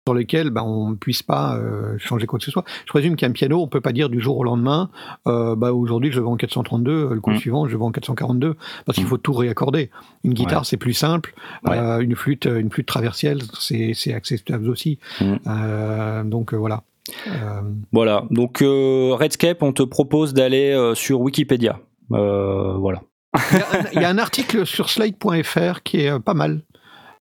sur lesquels ben, on ne puisse pas changer quoi que ce soit. Je présume qu'un piano, on peut pas dire du jour au lendemain, bah, aujourd'hui je le vends en 432, le coup Mm. suivant je le vends en 442, parce qu'il Mm. faut tout réaccorder. Une guitare, c'est plus simple, Ouais. une flûte une flûte traversielle, c'est acceptable aussi. Mm. Donc voilà. Euh, Voilà, donc euh, Redscape, on te propose d'aller euh, sur Wikipédia. Euh, voilà. Il y a un- il y, a un article sur slide.fr qui est euh, pas mal.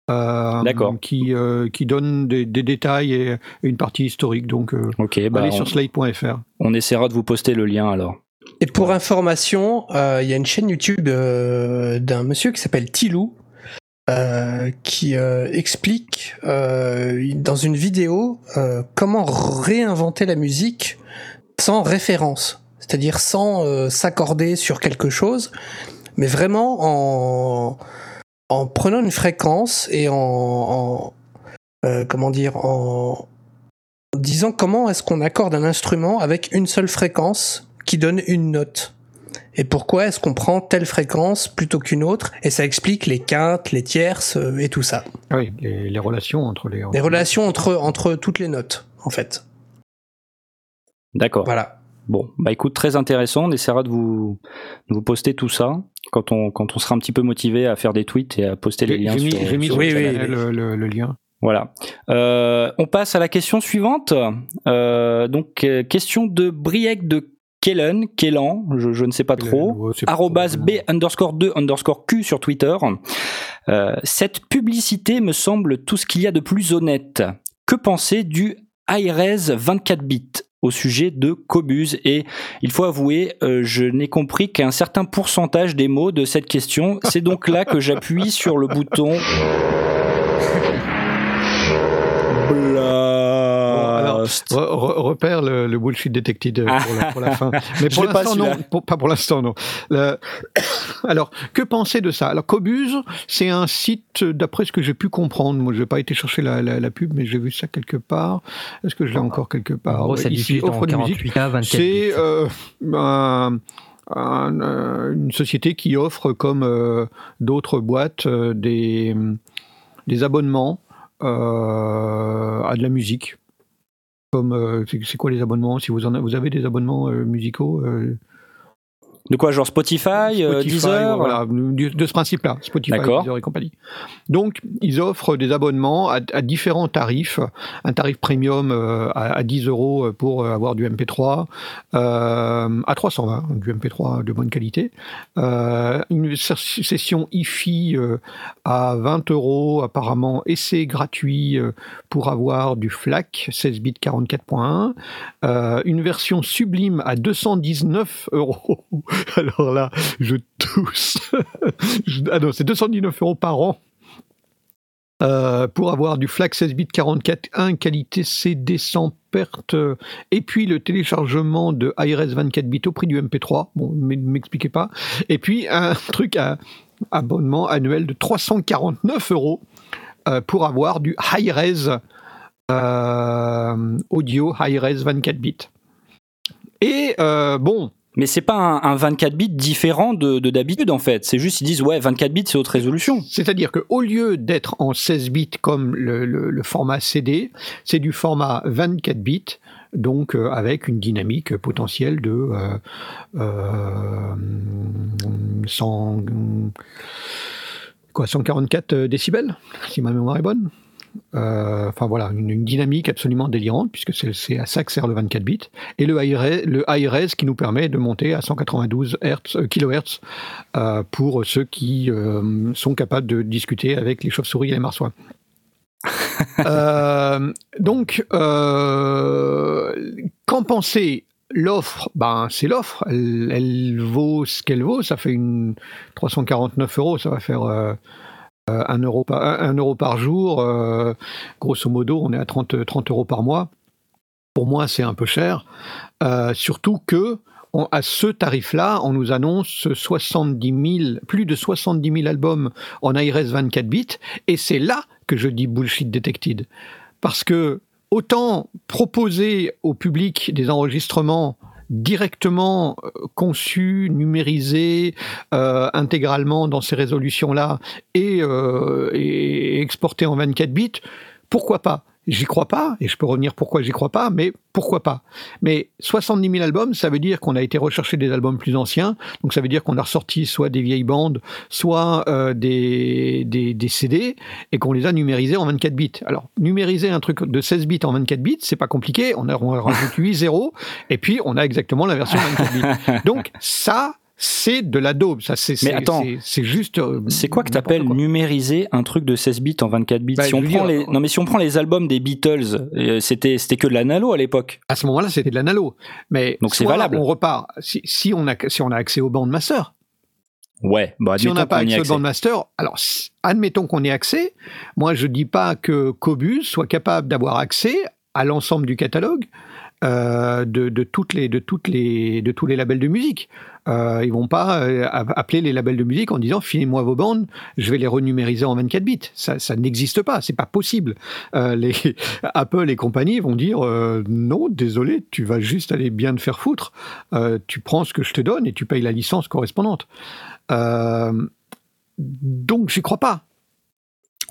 Euh, D'accord. Qui, euh, qui donne des, des détails et une partie historique. Donc, euh, Ok, bah, allez on, sur slide.fr. on essaiera de vous poster le lien alors. Et pour information, euh, il y a une chaîne YouTube euh, d'un monsieur qui s'appelle Tilou euh, qui euh, explique euh, dans une vidéo comment réinventer la musique sans référence, c'est-à-dire sans s'accorder sur quelque chose, mais vraiment en, en prenant une fréquence et en, en comment dire en disant comment est-ce qu'on accorde un instrument avec une seule fréquence qui donne une note. Et pourquoi est-ce qu'on prend telle fréquence plutôt qu'une autre? Et ça explique les quintes, les tierces euh, et tout ça. Oui, les, les relations entre les. Les relations entre, entre toutes les notes, en fait. D'accord. Voilà. Bon, bah écoute, très intéressant. On essaiera de vous, de vous poster tout ça quand on, quand on sera un petit peu motivé à faire des tweets et à poster les liens j'ai mis, sur, j'ai mis sur Oui, le, oui, le- le- le lien. Voilà. Euh, on passe à la question suivante. Euh, donc, question de Briec de Kellen, Kellan, je, je ne sais pas trop. Trop- B underscore 2 underscore Q sur Twitter. Euh, cette publicité me semble tout ce qu'il y a de plus honnête. Que penser du iRes 24 bits au sujet de Cobuz? Et il faut avouer, euh, je n'ai compris qu'un certain pourcentage des mots de cette question. C'est donc là que j'appuie sur le bouton. Blast. Re- re- repère le, le bullshit detected pour, la, pour la fin. Mais pour l'instant, non. Pour- pas pour l'instant, non. Le- Alors, que penser de ça? Alors, Cobuz, c'est un site, d'après ce que j'ai pu comprendre, moi, je n'ai pas été chercher la, la- la pub, mais j'ai vu ça quelque part. Est-ce que je l'ai encore quelque En part? gros, Ouais, ça ici, en offre de musique. 48K, 24 C'est euh, un- un, euh, une société qui offre, comme euh, d'autres boîtes, euh, des, des abonnements euh, à de la musique. Comme euh, c'est quoi les abonnements? Si vous en avez, vous avez des abonnements euh, musicaux, euh, De quoi, genre Spotify, euh, Spotify, Deezer voilà, de ce principe-là, Spotify. Deezer et compagnie. Donc, ils offrent des abonnements à, à différents tarifs. Un tarif premium euh, à, à 10 euros pour euh, avoir du MP3, euh, à 320, du MP3 de bonne qualité. Euh, une ses- session IFI à 20 euros, apparemment essai gratuit pour avoir du FLAC 16 bits 44.1. Euh, une version sublime à 219 euros. Alors là, je tousse. Ah non, c'est 219 euros par an. euh, pour avoir du FLAC 16 bits 44.1 qualité CD sans perte et puis le téléchargement de IRS 24 bits au prix du MP3 bon m'expliquez pas et puis un truc à abonnement annuel de 349 euros euh, pour avoir du high-res euh, audio high-res 24 bits et bon Mais c'est pas un, un 24 bits différent de de d'habitude en fait. C'est juste ils disent ouais 24 bits c'est haute résolution. C'est-à-dire qu'au lieu d'être en 16 bits comme le, le- format CD, c'est du format 24 bits, donc euh, avec une dynamique potentielle de euh, euh, 100, quoi, 144 décibels, si ma mémoire est bonne? Euh, Enfin voilà, une, une dynamique absolument délirante, puisque c'est- à ça que sert le 24 bits. Et le high-res qui nous permet de monter à 192 Hertz, euh, kHz euh, pour ceux qui sont capables de discuter avec les chauves-souris et les marsouins. Euh, donc, euh, qu'en penser l'offre, ben c'est l'offre. Elle, elle vaut ce qu'elle vaut. Ça fait une 349 euros. Ça va faire euh, 1 euro par, 1 euro par jour. euh, grosso modo, on est à 30, 30 euros par mois. Pour moi, c'est un peu cher. Euh, surtout que à ce tarif-là, on nous annonce 70 000, plus de 70 000 albums en ARS 24 bits, et c'est là que je dis bullshit detected. Parce que autant proposer au public des enregistrements directement euh, conçus, numérisés, euh, intégralement dans ces résolutions-là et, euh, et exportés en 24 bits, pourquoi pas? J'y crois pas, et je peux revenir pourquoi j'y crois pas, mais pourquoi pas Mais 70 000 albums, ça veut dire qu'on a été rechercher des albums plus anciens, donc ça veut dire qu'on a ressorti soit des vieilles bandes, soit euh, des, des, des CD, et qu'on les a numérisés en 24 bits. Alors, numériser un truc de 16 bits en 24 bits, c'est pas compliqué, on, a, on rajoute 8 zéros, et puis on a exactement la version 24 bits. Donc ça, c'est de la daube, ça c'est Mais attends, c'est- juste... euh, C'est quoi que t'appelles numériser un truc de 16 bits en 24 bits? Bah, Si je on veux prend dire, les non mais si on prend les albums des Beatles, euh, c'était c'était que de l'analo à l'époque. À ce moment-là, c'était de l'analo. Mais Donc c'est valable. On repart. Si, si on a si on a accès aux bandes master, Ouais, bah si on n'a admettons pas accès ait aux accès. bandes master, alors admettons qu'on ait accès. Moi, je dis pas que Cobus soit capable d'avoir accès à l'ensemble du catalogue euh, de, de toutes les de toutes les de tous les labels de musique. Euh, ils vont pas euh, appeler les labels de musique en disant filez-moi vos bandes, je vais les renumériser en 24 bits. Ça, ça n'existe pas, c'est pas possible. Euh, les Apple et compagnie vont dire euh, non, désolé, tu vas juste aller bien te faire foutre. Tu prends ce que je te donne et tu payes la licence correspondante. Donc j'y crois pas.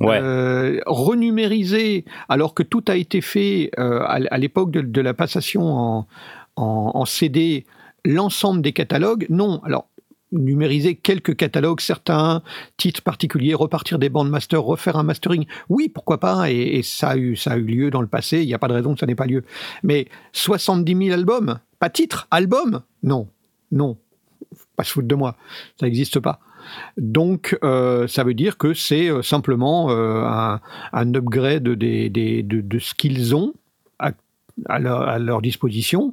Ouais. Euh, renumériser alors que tout a été fait euh, à, l'époque de, de la passation en, en- en CD, l'ensemble des catalogues, non. Alors numériser quelques catalogues, certains titres particuliers, repartir des bandes master, refaire un mastering, oui, pourquoi pas, et, ça, a eu, ça a eu lieu dans le passé, il n'y a pas de raison que ça n'ait pas lieu. Mais 70 000 albums, pas titres, albums, non, non, pas se foutre de moi, ça n'existe pas. Donc, euh, ça veut dire que c'est euh, simplement euh, un, un upgrade des, des- de, de ce qu'ils ont à, leur, à leur disposition.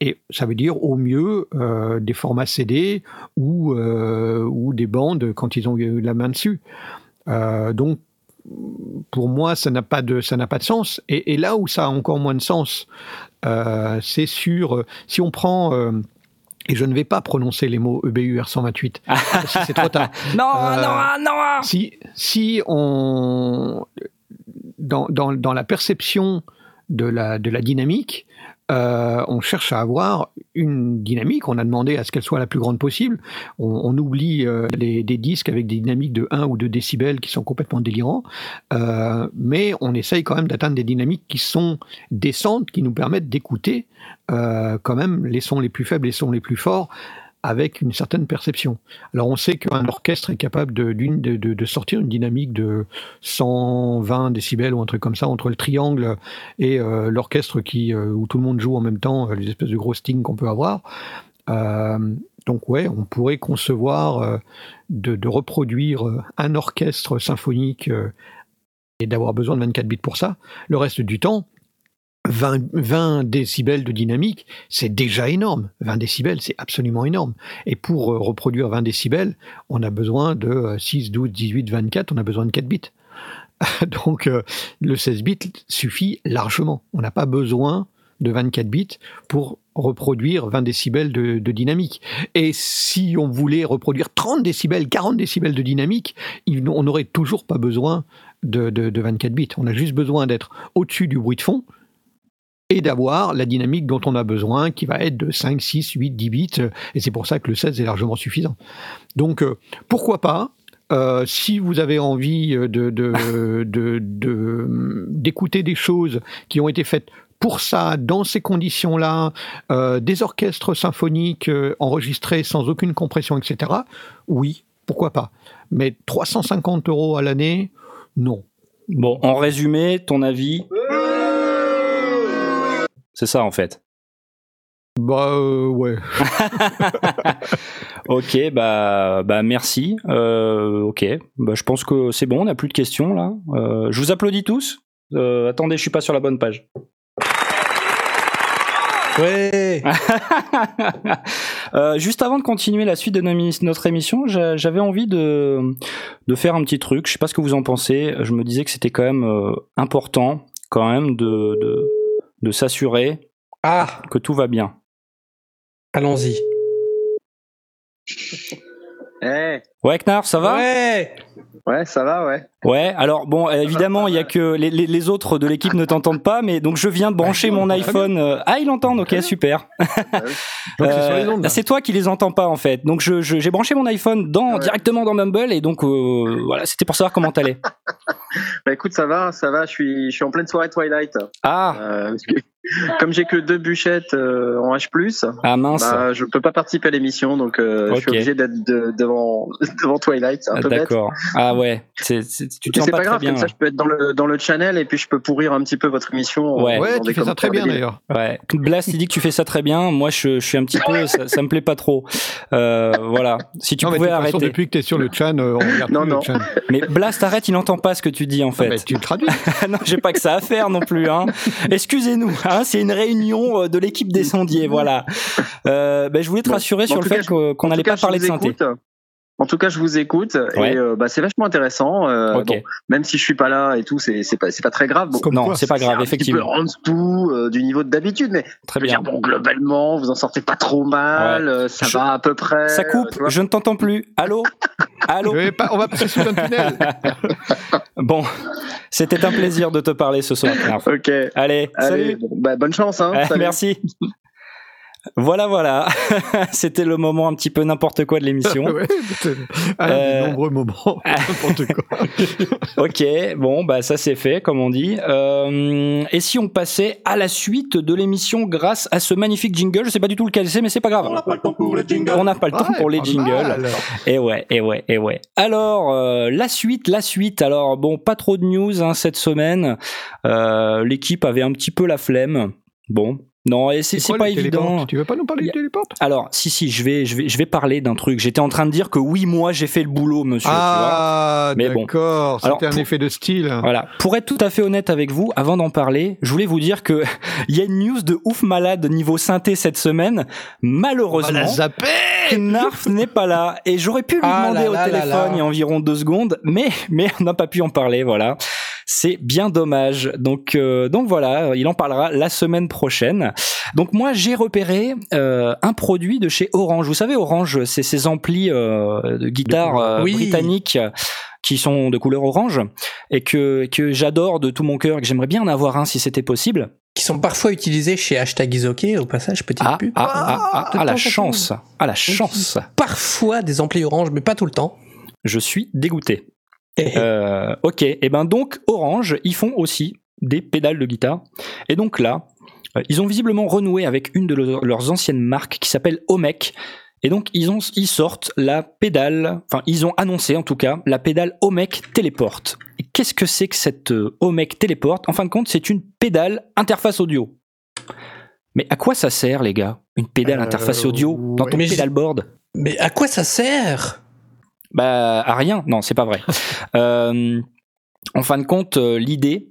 Et ça veut dire au mieux euh, des formats CD ou, euh, ou des bandes quand ils ont eu la main dessus. Euh, donc, pour moi, ça n'a pas de ça n'a pas de sens. Et, et là où ça a encore moins de sens, c'est sur si on prend et je ne vais pas prononcer les mots E EBU R128 parce que c'est trop tard. Non, non, non. Si, si on. Dans, dans, dans la perception de la, de la dynamique, euh, on cherche à avoir une dynamique. On a demandé à ce qu'elle soit la plus grande possible. On, oublie euh, des disques avec des dynamiques de 1 ou 2 décibels qui sont complètement délirants. Euh, mais on essaye quand même d'atteindre des dynamiques qui sont décentes, qui nous permettent d'écouter quand même les sons les plus faibles, les sons les plus forts avec une certaine perception. Alors on sait qu'un orchestre est capable de, sortir une dynamique de 120 décibels ou un truc comme ça entre le triangle et euh, l'orchestre qui euh, où tout le monde joue en même temps, euh, les espèces de gros stings qu'on peut avoir. Donc ouais, on pourrait concevoir de, reproduire un orchestre symphonique et d'avoir besoin de 24 bits pour ça. Le reste du temps, 20, 20 décibels de dynamique, c'est déjà énorme. 20 décibels, c'est absolument énorme. Et pour euh, reproduire 20 décibels, on a besoin de euh, 6, 12, 18, 24, on a besoin de 4 bits. Donc euh, le 16 bits suffit largement. On n'a pas besoin de 24 bits pour reproduire 20 décibels de, dynamique. Et si on voulait reproduire 30 décibels, 40 décibels de dynamique, on n'aurait toujours pas besoin de 24 bits. On a juste besoin d'être au-dessus du bruit de fond et d'avoir la dynamique dont on a besoin, qui va être de 5, 6, 8, 10 bits. Et c'est pour ça que le 16 est largement suffisant. Donc, euh, pourquoi pas euh, si vous avez envie de, de- de- de- d'écouter des choses qui ont été faites pour ça, dans ces conditions-là, euh, des orchestres symphoniques euh, enregistrés sans aucune compression, etc., oui, pourquoi pas. Mais 350 euros à l'année, non. Bon, en résumé, ton avis? C'est ça en fait. Bah euh, ouais. ok, bah, bah merci. Euh, ok, bah, je pense que c'est bon, on n'a plus de questions là. Euh, je vous applaudis tous. Attendez, je suis pas sur la bonne page. Ouais. Euh, juste avant de continuer la suite de notre émission, j'a- j'avais envie de, de faire un petit truc. Je sais pas ce que vous en pensez. Je me disais que c'était quand même important, quand même, de, de, de s'assurer Ah, que tout va bien. allons-y. Eh, Ouais, Knarf, ça va? Ouais. ouais, ça va, ouais. Ouais, alors bon, évidemment, il y a que les, les, les autres de l'équipe ne t'entendent pas, mais donc je viens de brancher mon iPhone. euh, Ah, ils l'entendent, ok, super. Sur Euh, c'est toi qui les entends pas en fait. Donc je je- j'ai branché mon iPhone dans Ouais. directement dans Mumble et donc euh, voilà, c'était pour savoir comment t'allais. Bah écoute, ça va, ça va. Je suis, je suis en pleine soirée Twilight. Ah, Euh, parce que, comme j'ai que deux bûchettes euh, en H+, ah mince. bah, je peux pas participer à l'émission, donc euh, je suis obligé d'être de- devant, devant Twilight. C'est un Ah, peu. D'accord. Ah ouais, c'est c'est- tu te Mais sens c'est pas, pas, très grave, bien. comme ça je peux être dans le, dans le channel et puis je peux pourrir un petit peu votre émission. Ouais. Tu fais ça très bien d'ailleurs. Ouais. Blast, il dit que tu fais ça très bien. Moi, je, je suis un petit peu, ça, ça me plaît pas trop. Euh, voilà. Si tu non, mais de pouvais façon, arrêter. depuis que tu es sur le chan, euh, on regarde Non, plus non. le chan. Mais Blast, arrête, il n'entend pas ce que tu dis en Ah, fait. bah, tu le traduis. non, j'ai pas que ça à faire non plus. Hein. Excusez-nous, hein, c'est une réunion euh, de l'équipe des sondiers, voilà. Euh, ben, je voulais te Bon, rassurer sur le fait qu'on n'allait pas parler de écoute. En tout cas, je vous écoute Ouais. et euh, bah, c'est vachement intéressant. Euh, bon, même si je suis pas là et tout, c'est c'est pas c'est pas très grave. Bon, Comme non, c'est pas grave, un petit peu effectivement. en dessous euh, du niveau de d'habitude, mais Très bien. dire, bon, globalement, vous en sortez pas trop mal, euh, ça Je- va à peu près. Ça coupe, je ne t'entends plus. Allô? Allô? Pas- on va passer sous un tunnel. Bon, c'était un plaisir de te parler ce soir. Ok. Allez, Allez, salut. bon, bah, bonne chance. Hein. Euh, Salut. merci. Voilà, voilà. C'était le moment un petit peu n'importe quoi de l'émission. Ouais, Euh, nombreux moments. N'importe quoi. Ok, bon, bah ça c'est fait, comme on dit. Euh, et si on passait à la suite de l'émission grâce à ce magnifique jingle? Je sais pas du tout lequel c'est, mais c'est pas grave. On n'a pas le temps pour les jingles. On n'a pas le temps Ouais, pour les jingles. mal. Et ouais, et ouais, et ouais. Alors, euh, la suite, la suite. Alors, bon, pas trop de news hein, cette semaine. Euh, L'équipe avait un petit peu la flemme. Bon, non, et c'est pas évident. Tu veux pas nous parler du téléport Alors, si, si, je vais, je vais, je vais parler d'un truc. J'étais en train de dire que oui, moi, j'ai fait le boulot, monsieur. tu vois. Ah, Mais bon. d'accord. Alors, C'était un pour- effet de style. Voilà. Pour être tout à fait honnête avec vous, avant d'en parler, je voulais vous dire que il y a une news de ouf malade niveau synthé cette semaine. Malheureusement, la zapper Knarf n'est pas là et j'aurais pu lui Ah demander là au là téléphone là. il y a environ deux secondes, mais mais on n'a pas pu en parler. Voilà. C'est bien dommage. Donc euh, donc voilà, il en parlera la semaine prochaine. Donc moi j'ai repéré euh, un produit de chez Orange. Vous savez Orange, c'est ces amplis euh, de guitare Oui. britanniques qui sont de couleur orange et que que j'adore de tout mon cœur et que j'aimerais bien en avoir un si c'était possible. Qui sont parfois utilisés chez Hashtag Isoké, au passage, petite Ah pub. ah ah, ah, ah, la temps. chance, ah la chance. Parfois des amplis orange, mais pas tout le temps. Je suis dégoûté. Euh, ok, et ben donc Orange, ils font aussi des pédales de guitare. Et donc là, euh, ils ont visiblement renoué avec une de leur- leurs anciennes marques qui s'appelle Omec. Et donc ils ont ils sortent la pédale, enfin ils ont annoncé en tout cas la pédale Omec Teleport. Et qu'est-ce que c'est que cette euh, Omec Teleport En fin de compte, c'est une pédale interface audio. Mais à quoi ça sert les gars? Une pédale Euh, interface audio dans ton je- pédalboard? Mais à quoi ça sert? Bah, à rien. Non, c'est pas vrai. Euh, en fin de compte, euh, l'idée,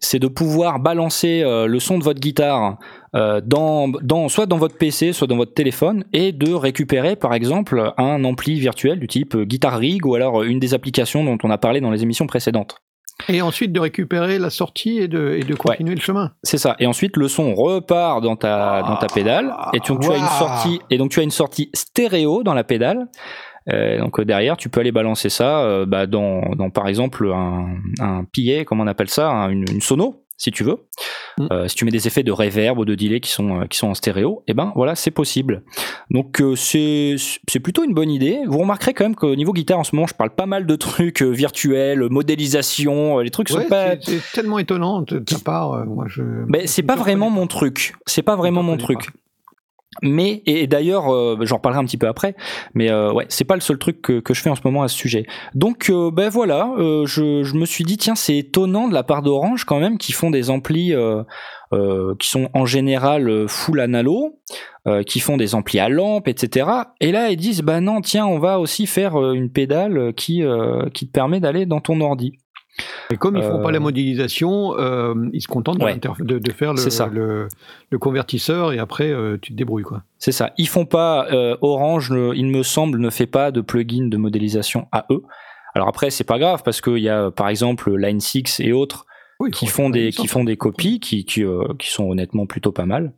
c'est de pouvoir balancer euh, le son de votre guitare euh, dans, dans, soit dans votre PC, soit dans votre téléphone, et de récupérer, par exemple, un ampli virtuel du type Guitar Rig, ou alors une des applications dont on a parlé dans les émissions précédentes. Et ensuite de récupérer la sortie et de, et de continuer le chemin. C'est ça. Et ensuite, le son repart dans ta, dans ta pédale. Et tu, tu as une sortie, et donc tu as une sortie stéréo dans la pédale. Euh, donc euh, derrière, tu peux aller balancer ça euh, bah, dans, dans, par exemple, un, un PA, comment on appelle ça, un- une, une sono, si tu veux. Mm. Euh, si tu mets des effets de reverb ou de delay qui sont, qui sont en stéréo, et ben voilà, c'est possible. Donc c'est c'est plutôt une bonne idée. Vous remarquerez quand même qu'au niveau guitare en ce moment, je parle pas mal de trucs virtuels, modélisation, les trucs Ouais, sont pas c'est- tellement étonnant de ta part. Moi, je. mais c'est pas ne vraiment mon truc. C'est pas vraiment mon truc. Mais et, d'ailleurs, euh, j'en reparlerai un petit peu après. Mais euh, ouais, c'est pas le seul truc que, je fais en ce moment à ce sujet. Donc euh, ben voilà, euh, je, me suis dit tiens c'est étonnant de la part d'Orange quand même qui font des amplis euh, qui sont en général full analo, qui font des amplis à lampe, etc. Et là ils disent bah non tiens on va aussi faire une pédale qui qui te permet d'aller dans ton ordi. Et comme ils font Euh, pas la modélisation, euh, ils se contentent de Ouais. l'inter- de, de faire le, le, le convertisseur et après euh, tu te débrouilles quoi. C'est ça. Ils font pas euh, Orange, ne- il me semble, ne fait pas de plugin de modélisation à eux. Alors après, c'est pas grave parce qu'il y a par exemple Line 6 et autres Oui, qui font des qui font des copies qui qui, euh, qui sont honnêtement plutôt pas mal.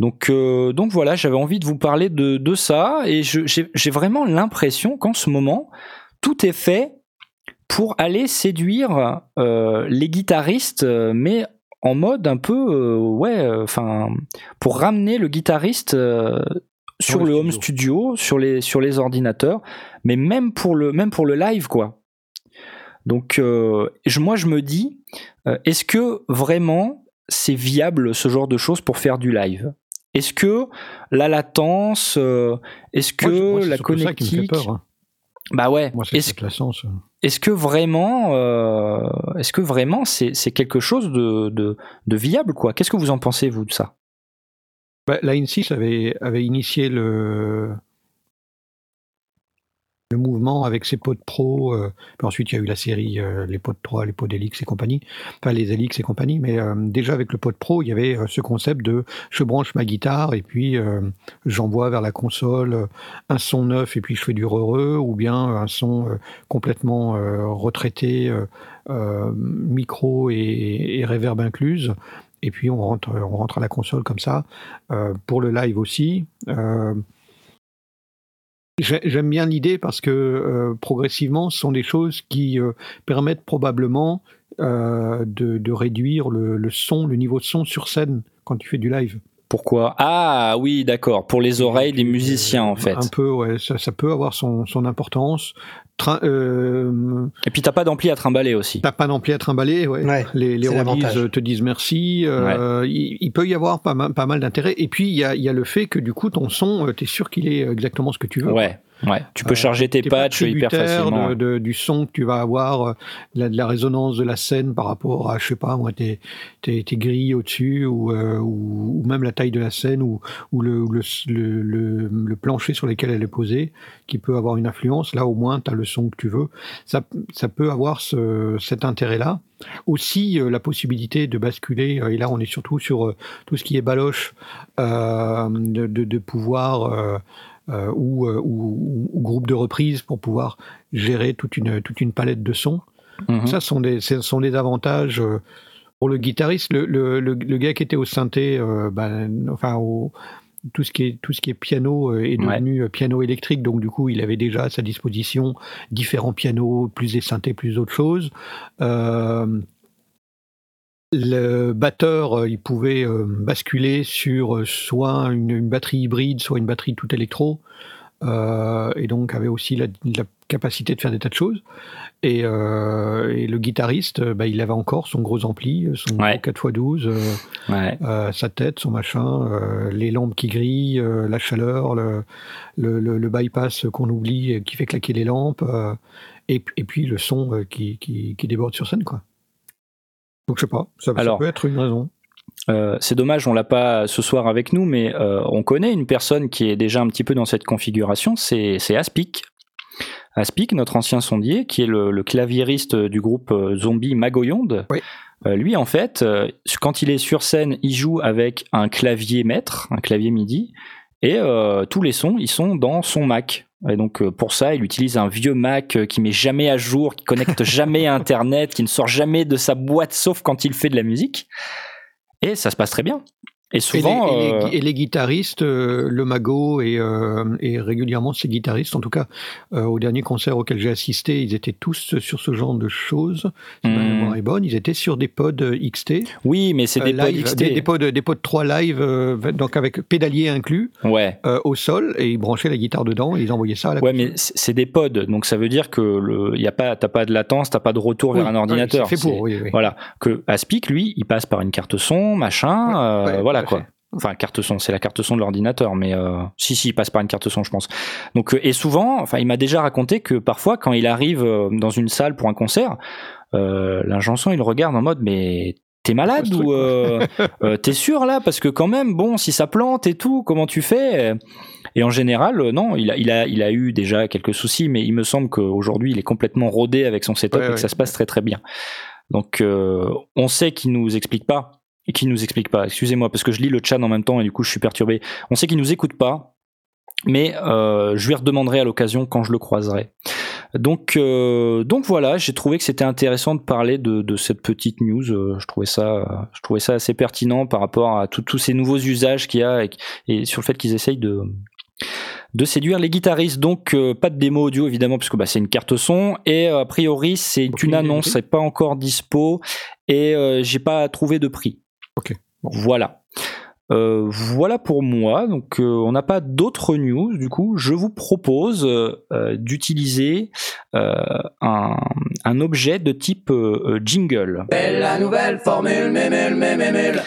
Donc euh, donc voilà, j'avais envie de vous parler de de ça et j'ai vraiment l'impression qu'en ce moment tout est fait pour aller séduire euh, les guitaristes, euh, mais en mode un peu euh, ouais, enfin pour ramener le guitariste euh, sur le home studio, sur les sur les ordinateurs, mais même pour le même pour le live quoi. Donc euh, je, moi je me dis, euh, est-ce que vraiment c'est viable ce genre de choses pour faire du live? Est-ce que la latence, euh, est-ce que Moi, moi, la connectique, peur, hein. Bah ouais, Moi, c'est est-ce est-ce que vraiment, euh, est-ce que vraiment c'est c'est quelque chose de, de, de viable quoi? Qu'est-ce que vous en pensez vous de ça? Bah, la N6 avait, avait initié le, le mouvement avec ses pods pro. euh, puis ensuite, il y a eu la série, euh, les pods 3, les pods Helix et compagnie. Enfin, les Helix et compagnie. Mais euh, déjà, avec le pod pro, il y avait ce concept de je branche ma guitare et puis j'envoie vers la console un son neuf et puis je fais du re ou bien un son complètement retraité, micro et, et reverb incluse. Et puis on rentre, on rentre à la console comme ça. Pour le live aussi. J'aime bien l'idée parce que euh, progressivement, ce sont des choses qui euh, permettent probablement euh, de, de réduire le, le son, le niveau de son sur scène quand tu fais du live. Pourquoi? Ah oui, d'accord, pour les oreilles des musiciens en fait. Un peu, ouais, ça, ça peut avoir son, son importance. Euh, Et puis t'as pas d'ampli à trimballer aussi. T'as pas d'ampli à trimballer, ouais. Ouais, les les releases te disent merci. euh, il, il peut y avoir pas mal, pas mal d'intérêt. Et puis il y a, il y a le fait que du coup ton son, tu es sûr qu'il est exactement ce que tu veux. Ouais, ouais. Tu peux Euh, charger tes T'es pas patchs hyper facilement. de- de- du son que tu vas avoir, euh, la, de la résonance de la scène par rapport à, je sais pas, moi, tes, tes, tes grilles au-dessus ou, euh, ou, ou même la taille de la scène ou, ou le, le, le, le- le plancher sur lequel elle est posée qui peut avoir une influence. Là, au moins, tu as le son que tu veux. Ça, ça peut avoir ce, cet intérêt-là. Aussi, euh, la possibilité de basculer, euh, et là, on est surtout sur euh, tout ce qui est baloche, euh, de, de, de pouvoir. Euh, euh, ou, ou, ou groupe de reprise pour pouvoir gérer toute une, toute une palette de sons. Mhm. Ça, sont des, ce sont des avantages euh, pour le guitariste. Le, le, le, le gars qui était au synthé, euh, ben, enfin, au, tout, ce qui est, tout ce qui est piano est devenu piano électrique, donc du coup, il avait déjà à sa disposition différents pianos, plus des synthés, plus d'autres choses. Euh, le batteur, euh, il pouvait euh, basculer sur euh, soit une, une batterie hybride, soit une batterie tout électro, euh, et donc avait aussi la, la capacité de faire des tas de choses. Et, euh, et le guitariste, bah, il avait encore son gros ampli, son Ouais. gros 4x12, euh, Ouais. euh, sa tête, son machin, les lampes qui grillent, la chaleur, le, le, le- le bypass qu'on oublie qui fait claquer les lampes, et, et puis le son qui, qui, qui déborde sur scène. Quoi. Donc je sais pas, ça, peut être une raison. Euh, c'est dommage, on l'a pas ce soir avec nous, mais euh, on connaît une personne qui est déjà un petit peu dans cette configuration, c'est Aspic. Aspic, notre ancien sondier, qui est le, le claviériste du groupe euh, Zombie Magoyonde. Oui. Euh, lui, en fait, quand il est sur scène, il joue avec un clavier maître, un clavier MIDI, et tous les sons, ils sont dans son Mac. Et donc euh, pour ça, il utilise un vieux Mac euh, qui met jamais à jour, qui connecte jamais à Internet, qui ne sort jamais de sa boîte sauf quand il fait de la musique. Et ça se passe très bien. Et souvent, et, les, et les euh, gui- et les guitaristes, euh, le Mago et, euh, et régulièrement ces guitaristes, en tout cas au dernier concert auquel j'ai assisté, ils étaient tous sur ce genre de choses. Si ma Hmm. mémoire est bonne, ils étaient sur des pods XT, oui, mais c'est des pods XT. des, des pods, des pods 3 live, donc avec pédalier inclus Ouais. au sol, et ils branchaient la guitare dedans et ils envoyaient ça à la Ouais, mais c'est des pods, donc ça veut dire que y a pas, t'as pas de latence, t'as pas de retour vers Oui, un ordinateur. oui, c'est fait pour, oui. Voilà, que Aspic, lui, il passe par une carte son, machin, Ouais, euh, ouais, voilà quoi. fait. Enfin, carte son, c'est la carte son de l'ordinateur, mais euh, si, si, il passe par une carte son, je pense. Donc, euh, et souvent, enfin, il m'a déjà raconté que parfois, quand il arrive euh, dans une salle pour un concert, euh, l'ingé son, il le regarde en mode, mais T'es malade ou euh, euh, t'es sûr là? Parce que quand même, bon, si ça plante et tout, comment tu fais? Et en général, non, il a, il a, il a eu déjà quelques soucis, mais il me semble qu'aujourd'hui, il est complètement rodé avec son setup Ouais, et que ouais. ça se passe très très bien. Donc, euh, on sait qu'il nous explique pas et qu'il nous explique pas. Excusez-moi parce que je lis le chat en même temps et du coup, je suis perturbé. On sait qu'il nous écoute pas. Mais euh, je lui redemanderai à l'occasion quand je le croiserai. Donc, euh, donc voilà, j'ai trouvé que c'était intéressant de parler de, de cette petite news. Euh, Je trouvais ça, je trouvais ça assez pertinent par rapport à tous ces nouveaux usages qu'il y a et, et sur le fait qu'ils essayent de de séduire les guitaristes. Donc euh, pas de démo audio évidemment puisque bah, c'est une carte son et euh, a priori c'est une annonce, c'est pas encore dispo et euh, j'ai pas trouvé de prix. Ok, bon. Voilà. Euh, voilà pour moi. Donc, euh, on n'a pas d'autres news. Du coup, je vous propose euh, d'utiliser euh, un, un objet de type jingle. C'est la nouvelle formule, mémule, mémule.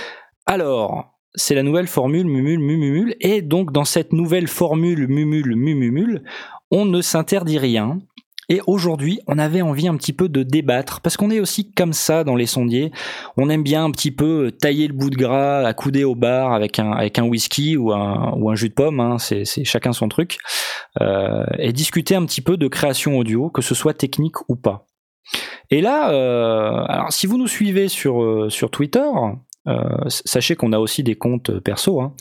Alors, c'est la nouvelle formule Mumule Mumumule. Et donc, dans cette nouvelle formule Mumule Mumumule, on ne s'interdit rien. Et aujourd'hui, on avait envie un petit peu de débattre, parce qu'on est aussi comme ça dans les sondiers. On aime bien un petit peu tailler le bout de gras, accouder au bar avec un, avec un whisky ou un, ou un jus de pomme, hein, c'est c'est chacun son truc, euh, et discuter un petit peu de création audio, que ce soit technique ou pas. Et là, euh, alors si vous nous suivez sur, euh, sur Twitter, euh, sachez qu'on a aussi des comptes perso. Hein.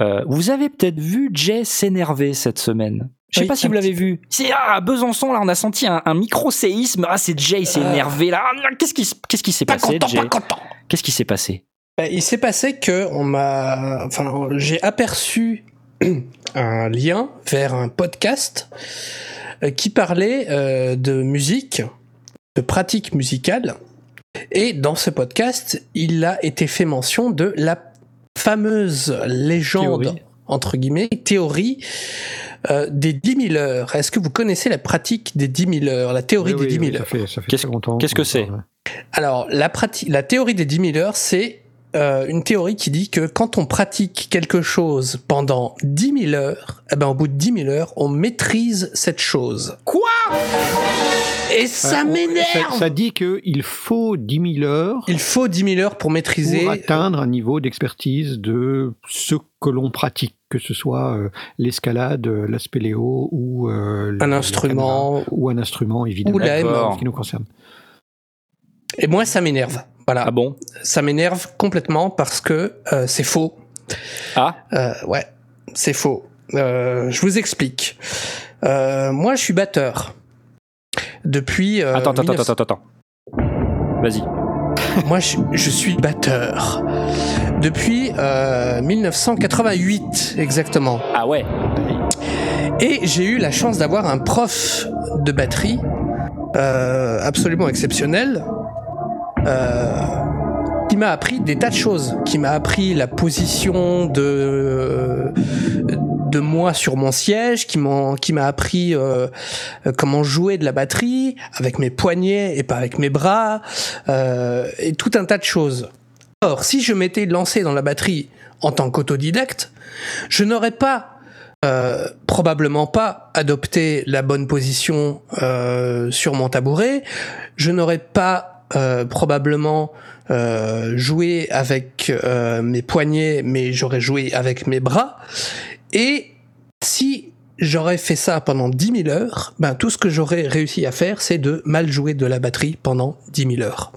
Euh, vous avez peut-être vu Jay s'énerver cette semaine. Je sais Oui, pas si vous l'avez vu. C'est ah, à Besançon là, on a senti un, un micro séisme. Ah, c'est Jay, il s'est Ah. énervé là. Ah, Qu'est-ce qui, qu'est-ce qui s'est Pas passé, content, Jay pas content. Qu'est-ce qui s'est passé Bah, il s'est passé que on m'a, enfin, j'ai aperçu un lien vers un podcast euh, qui parlait euh, de musique, de pratique musicale, et dans ce podcast, il a été fait mention de la fameuse légende Théorie. entre guillemets théorie euh, des 10 000 heures. Est-ce que vous connaissez la pratique des 10 000 heures, la théorie Oui, des oui, 10 000 oui, heures Ça fait, ça fait Qu'est-ce- qu'est-ce que qu'on c'est parle. Alors, la, prati- la théorie des 10 000 heures, c'est euh, une théorie qui dit que quand on pratique quelque chose pendant 10 000 heures, eh ben, au bout de 10 000 heures, on maîtrise cette chose. Quoi? Et ça on- m'énerve Ça, ça dit qu'il faut 10 000 heures Il faut 10 000 heures pour maîtriser... pour atteindre un niveau d'expertise de ce que l'on pratique, que ce soit euh, l'escalade, euh, la spéléo ou euh, le- un instrument. ou un instrument évidemment Ou la qui nous concerne. Et moi, ça m'énerve. Voilà. Ah bon? Ça m'énerve complètement parce que euh, c'est faux. Ah Euh, ouais, c'est faux. Euh, je vous explique. Euh, moi, je suis batteur. Depuis. euh, Attends, attends, 19 attends, attends, attends. Vas-y. Moi, je, je suis batteur. Depuis euh, 1988, exactement. Ah ouais. Et j'ai eu la chance d'avoir un prof de batterie euh, absolument exceptionnel euh, qui m'a appris des tas de choses, qui m'a appris la position de de moi sur mon siège, qui m'a qui m'a appris euh, comment jouer de la batterie avec mes poignets et pas avec mes bras euh, et tout un tas de choses. Or, si je m'étais lancé dans la batterie en tant qu'autodidacte, je n'aurais pas euh, probablement pas adopté la bonne position euh, sur mon tabouret. Je n'aurais pas euh, probablement euh, joué avec mes poignets, mais j'aurais joué avec mes bras. Et si j'aurais fait ça pendant 10 000 heures, ben tout ce que j'aurais réussi à faire, c'est de mal jouer de la batterie pendant 10 000 heures.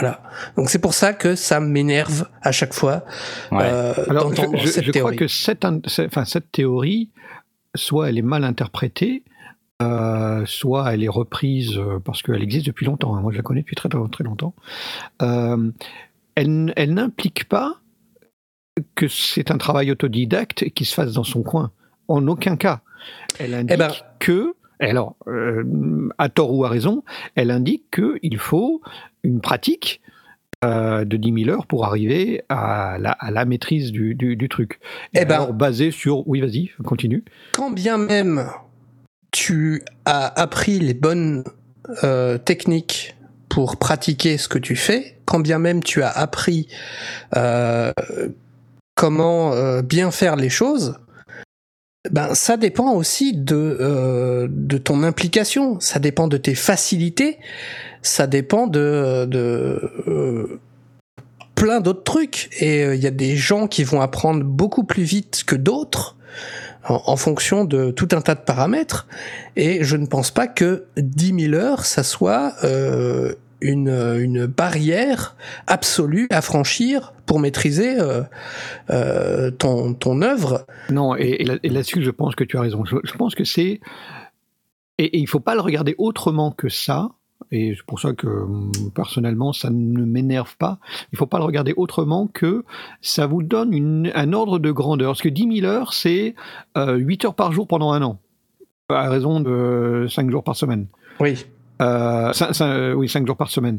Voilà. Donc c'est pour ça que ça m'énerve à chaque fois Ouais. euh, Alors, je, d'entendre je- cette je crois que cette, enfin, théorie, soit elle est mal interprétée, euh, soit elle est reprise euh, parce qu'elle existe depuis longtemps. hein. Moi, je la connais depuis très, très, longtemps. Euh, elle, n'implique pas que c'est un travail autodidacte qui se fasse dans son coin. En aucun cas. Elle indique Eh ben- que, et alors, euh, à tort ou à raison, elle indique qu'il faut une pratique euh, de 10 000 heures pour arriver à la, à la maîtrise du, du, du truc. Et Eh ben- alors, basé sur... Oui, vas-y, continue. quand bien même tu as appris les bonnes euh, techniques pour pratiquer ce que tu fais, quand bien même tu as appris euh, comment bien faire les choses, ben ça dépend aussi de euh, de ton implication, ça dépend de tes facilités, ça dépend de euh, plein d'autres trucs. Et euh, il y a des gens qui vont apprendre beaucoup plus vite que d'autres en, fonction de tout un tas de paramètres. Et je ne pense pas que 10 000 heures, ça soit euh, une, barrière absolue à franchir pour maîtriser euh, euh, ton, œuvre. Non, et, et là- et là-dessus, je pense que tu as raison. Je, je pense que c'est. Et, et il faut pas le regarder autrement que ça. Et c'est pour ça que hum, personnellement, ça ne m'énerve pas. Il faut pas le regarder autrement que ça vous donne une- un ordre de grandeur. Parce que 10 000 heures, c'est euh, 8 heures par jour pendant un an, à raison de 5 jours par semaine. Oui. Euh, cin- cin- euh, oui, 5 jours par semaine.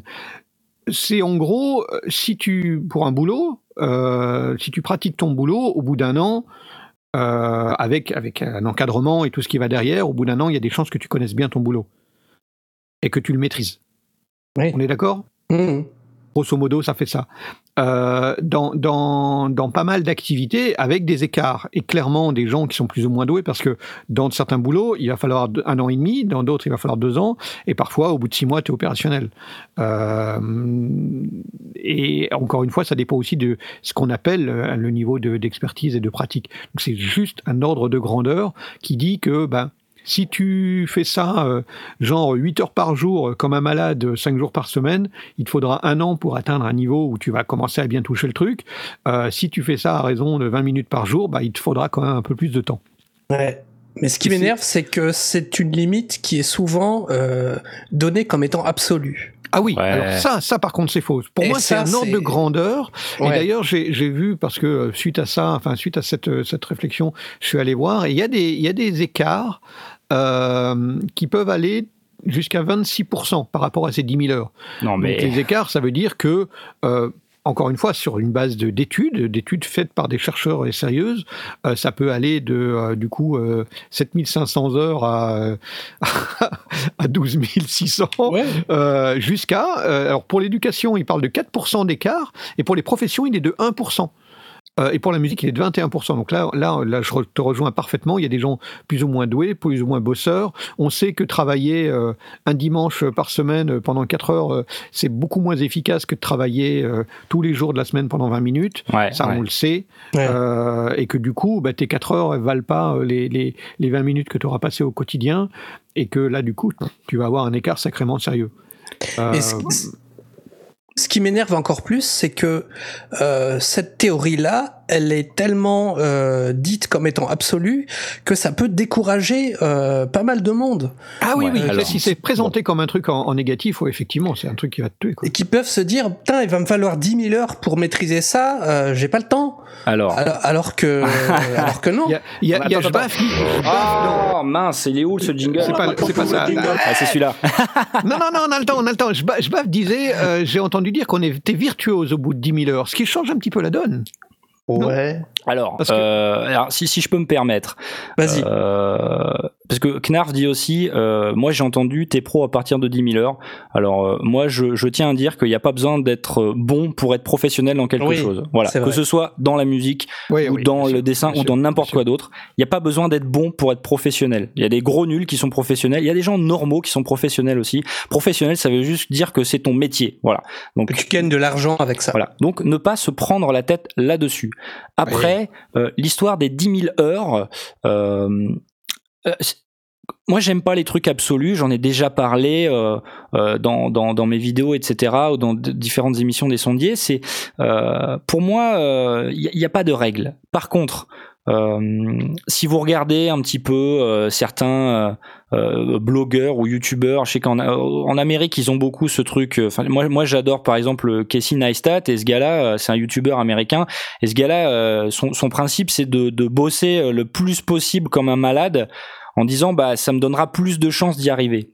C'est en gros, euh, si tu, pour un boulot, euh, si tu pratiques ton boulot, au bout d'un an, euh, avec, avec un encadrement et tout ce qui va derrière, au bout d'un an, il y a des chances que tu connaisses bien ton boulot et que tu le maîtrises. Oui. On est d'accord? Mhm. Grosso modo, ça fait ça. Euh, dans, dans, dans pas mal d'activités, avec des écarts, et clairement des gens qui sont plus ou moins doués, parce que dans certains boulots, il va falloir un an et demi, dans d'autres, il va falloir deux ans, et parfois, au bout de six mois, tu es opérationnel. Euh, et encore une fois, ça dépend aussi de ce qu'on appelle euh, le niveau de- d'expertise et de pratique. Donc c'est juste un ordre de grandeur qui dit que ben, si tu fais ça, euh, genre 8 heures par jour, euh, comme un malade, 5 jours par semaine, il te faudra un an pour atteindre un niveau où tu vas commencer à bien toucher le truc. Euh, si tu fais ça à raison de 20 minutes par jour, bah, il te faudra quand même un peu plus de temps. Ouais. Mais ce qui m'énerve, c'est que c'est une limite qui est souvent euh, donnée comme étant absolue. Ah oui, Ouais. alors ça, ça par contre c'est faux. Pour Et moi c'est un ordre de grandeur. Et d'ailleurs j'ai vu parce que euh, suite à ça, enfin suite à cette euh, cette réflexion, je suis allé voir et il y a des il y a des écarts euh, qui peuvent aller jusqu'à 26% par rapport à ces 10 000 heures. Non, Donc, les écarts, ça veut dire que, euh, encore une fois, sur une base de- d'études, d'études faites par des chercheurs et sérieuses, euh, ça peut aller de, euh, du coup, euh, 7500 heures à, euh, à 12 600, Ouais. euh, jusqu'à, alors pour l'éducation, il parle de 4% d'écart, et pour les professions, il est de 1%. Euh, et pour la musique, il est de 21%. Donc là, là, là, je te rejoins parfaitement. Il y a des gens plus ou moins doués, plus ou moins bosseurs. On sait que travailler euh, un dimanche par semaine euh, pendant 4 heures, euh, c'est beaucoup moins efficace que de travailler euh, tous les jours de la semaine pendant 20 minutes. ouais, Ça, ouais. on le sait. Ouais. Euh, et que du coup, bah, tes 4 heures, elles valent pas les, les, les 20 minutes que tu auras passées au quotidien. Et que là, du coup, tu vas avoir un écart sacrément sérieux. Euh, ce, qui m'énerve encore plus, c'est que euh, cette théorie-là, elle est tellement euh, dite comme étant absolue que ça peut décourager euh, pas mal de monde ah oui, Ouais, oui. alors, si c'est présenté comme un truc en, en négatif, ouais, effectivement, c'est un truc qui va te tuer. Quoi. et qui peuvent se dire putain, il va me falloir 10 000 heures pour maîtriser ça, euh, j'ai pas le temps. Alors. Alors, alors que alors que non. Il y a, il y a, il y a Attends. Oh mince, il est où ce jingle? C'est pas- c'est pas ça. Ah, c'est celui-là. Non, non, non, on a le temps, on a le temps. Jbaf, Jbaf disait, euh, j'ai entendu dire qu'on était virtuose au bout de 10 000 heures, ce qui change un petit peu la donne. Ouais. Alors, Parce que- euh, alors si, si je peux me permettre, Vas-y. Euh, parce que Knarf dit aussi, euh, moi j'ai entendu t'es pro à partir de 10 000 heures. Alors euh, moi je, je tiens à dire qu'il n'y a pas besoin d'être euh, bon pour être professionnel dans quelque Oui, chose. Voilà, que ce soit dans la musique Oui, ou oui, dans le sûr, dessin ou sûr, dans n'importe quoi d'autre. Il n'y a pas besoin d'être bon pour être professionnel. Il y a des gros nuls qui sont professionnels. Il y a des gens normaux qui sont professionnels aussi. Professionnel, ça veut juste dire que c'est ton métier. Voilà. Donc Que tu gagnes de l'argent avec ça. voilà. Donc ne pas se prendre la tête là-dessus. Après, euh, l'histoire des 10 000 heures. Euh, euh, moi, j'aime pas les trucs absolus. J'en ai déjà parlé euh, euh, dans, dans, dans mes vidéos, etc., ou dans différentes émissions des sondiers. C'est euh, pour moi, il n'y a, pas de règle. Par contre, euh, si vous regardez un petit peu euh, certains euh, euh, blogueurs ou youtubeurs, je sais qu'en en Amérique ils ont beaucoup ce truc. euh, Enfin, moi, moi j'adore par exemple Casey Neistat et ce gars-là, euh, c'est un youtubeur américain. Et ce gars-là, euh, son, son principe c'est de, de bosser euh, le plus possible comme un malade, en disant bah ça me donnera plus de chances d'y arriver.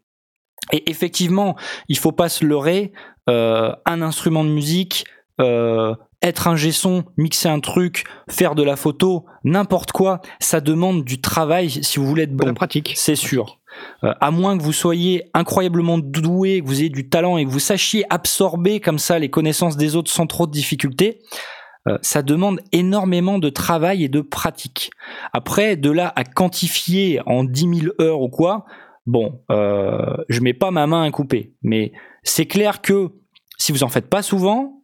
Et effectivement, il faut pas se leurrer. euh, un instrument de musique. Euh, être un son, mixer un truc, faire de la photo, n'importe quoi, ça demande du travail si vous voulez être de la bon. pratique. C'est sûr. Euh, à moins que vous soyez incroyablement doué, que vous ayez du talent et que vous sachiez absorber comme ça les connaissances des autres sans trop de difficultés, euh, ça demande énormément de travail et de pratique. Après, de là à quantifier en 10 000 heures ou quoi, bon, euh, je mets pas ma main à couper. Mais c'est clair que si vous en faites pas souvent,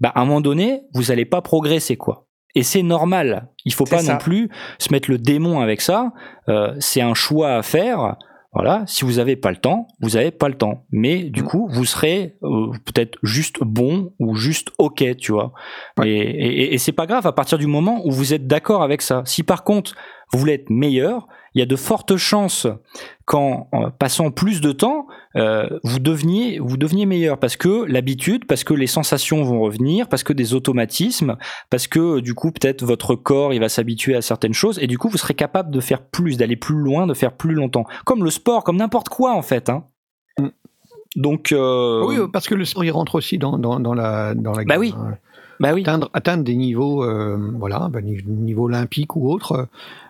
bah à un moment donné, vous allez pas progresser quoi. Et c'est normal. Il faut pas ça. non plus se mettre le démon avec ça. Euh, c'est un choix à faire. Voilà, si vous avez pas le temps, vous avez pas le temps. Mais du Mm. coup, vous serez euh, peut-être juste bon ou juste ok, tu vois. Ouais. Et, et, et c'est pas grave à partir du moment où vous êtes d'accord avec ça. Si par contre vous voulez être meilleur, il y a de fortes chances qu'en en passant plus de temps, euh, vous deveniez vous deveniez meilleur parce que l'habitude, parce que les sensations vont revenir, parce que des automatismes, parce que du coup peut-être votre corps il va s'habituer à certaines choses et du coup vous serez capable de faire plus, d'aller plus loin, de faire plus longtemps. Comme le sport, comme n'importe quoi en fait. Hein. Mm. Donc euh, Oui, parce que le sport, il rentre aussi dans, dans, dans la, dans la Bah oui. hein. Bah oui. atteindre, atteindre des niveaux, euh, voilà, bah, ni- niveau olympique ou autre, euh,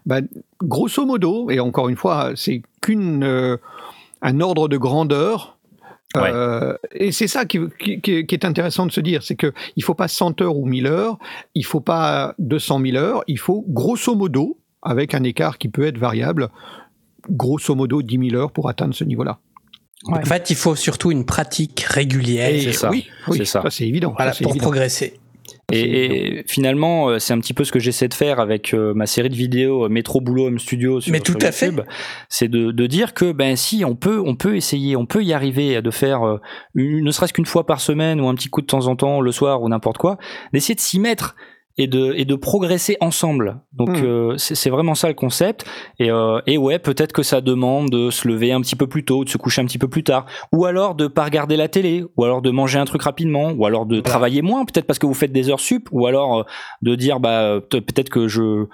bah, grosso modo, et encore une fois, c'est qu'une euh, un ordre de grandeur. euh, et c'est ça qui, qui- est intéressant de se dire, c'est que il faut pas 100 heures ou 1000 heures, il faut pas 200 000 heures, il faut grosso modo, avec un écart qui peut être variable, grosso modo 10 000 heures pour atteindre ce niveau-là. En fait, il faut surtout une pratique régulière Et c'est ça. Oui, oui, C'est ça. c'est évident. voilà, ça, c'est pour évident. progresser. Et, et finalement, euh, c'est un petit peu ce que j'essaie de faire avec euh, ma série de vidéos euh, Métro Boulot Home Studio sur, Mais tout sur à fait. YouTube. C'est de, de dire que ben si on peut, on peut essayer, on peut y arriver de faire une- ne serait-ce qu'une fois par semaine ou un petit coup de temps en temps le soir ou n'importe quoi, d'essayer de s'y mettre et de, et de progresser ensemble. Donc Mm. euh, c'est vraiment ça le concept. Et, euh, et ouais, peut-être que ça demande de se lever un petit peu plus tôt, de se coucher un petit peu plus tard, ou alors de pas regarder la télé, ou alors de manger un truc rapidement, ou alors de travailler moins, peut-être parce que vous faites des heures sup, ou alors euh, de dire bah peut- peut-être que je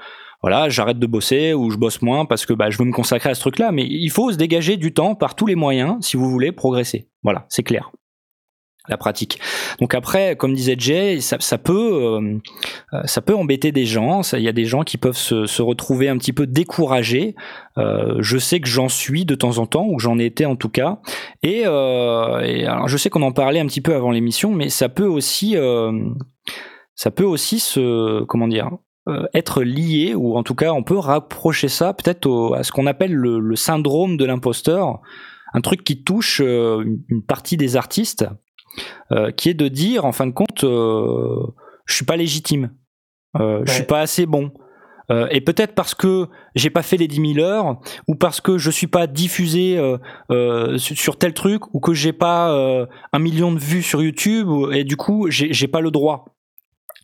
voilà, j'arrête de bosser ou je bosse moins parce que bah, je veux me consacrer à ce truc-là. Mais il faut se dégager du temps par tous les moyens si vous voulez progresser. Voilà, c'est clair. La pratique. Donc après, comme disait Jay, ça, peut, euh, euh, ça peut embêter des gens. Il y a des gens qui peuvent se, retrouver un petit peu découragés. Euh, je sais que j'en suis de temps en temps, ou j'en ai été en tout cas. Et, je sais qu'on en parlait un petit peu avant l'émission, mais ça peut aussi, ça peut aussi se, comment dire, être lié, ou en tout cas on peut rapprocher ça peut-être à ce qu'on appelle le, le syndrome de l'imposteur, un truc qui touche une partie des artistes, euh, qui est de dire en fin de compte, euh, je suis pas légitime, euh, je suis pas assez bon. Euh, et peut-être parce que j'ai pas fait les 10 000 heures, ou parce que je suis pas diffusé euh, euh, sur, tel truc, ou que j'ai pas euh, un million de vues sur YouTube, ou- et du coup j'ai pas le droit.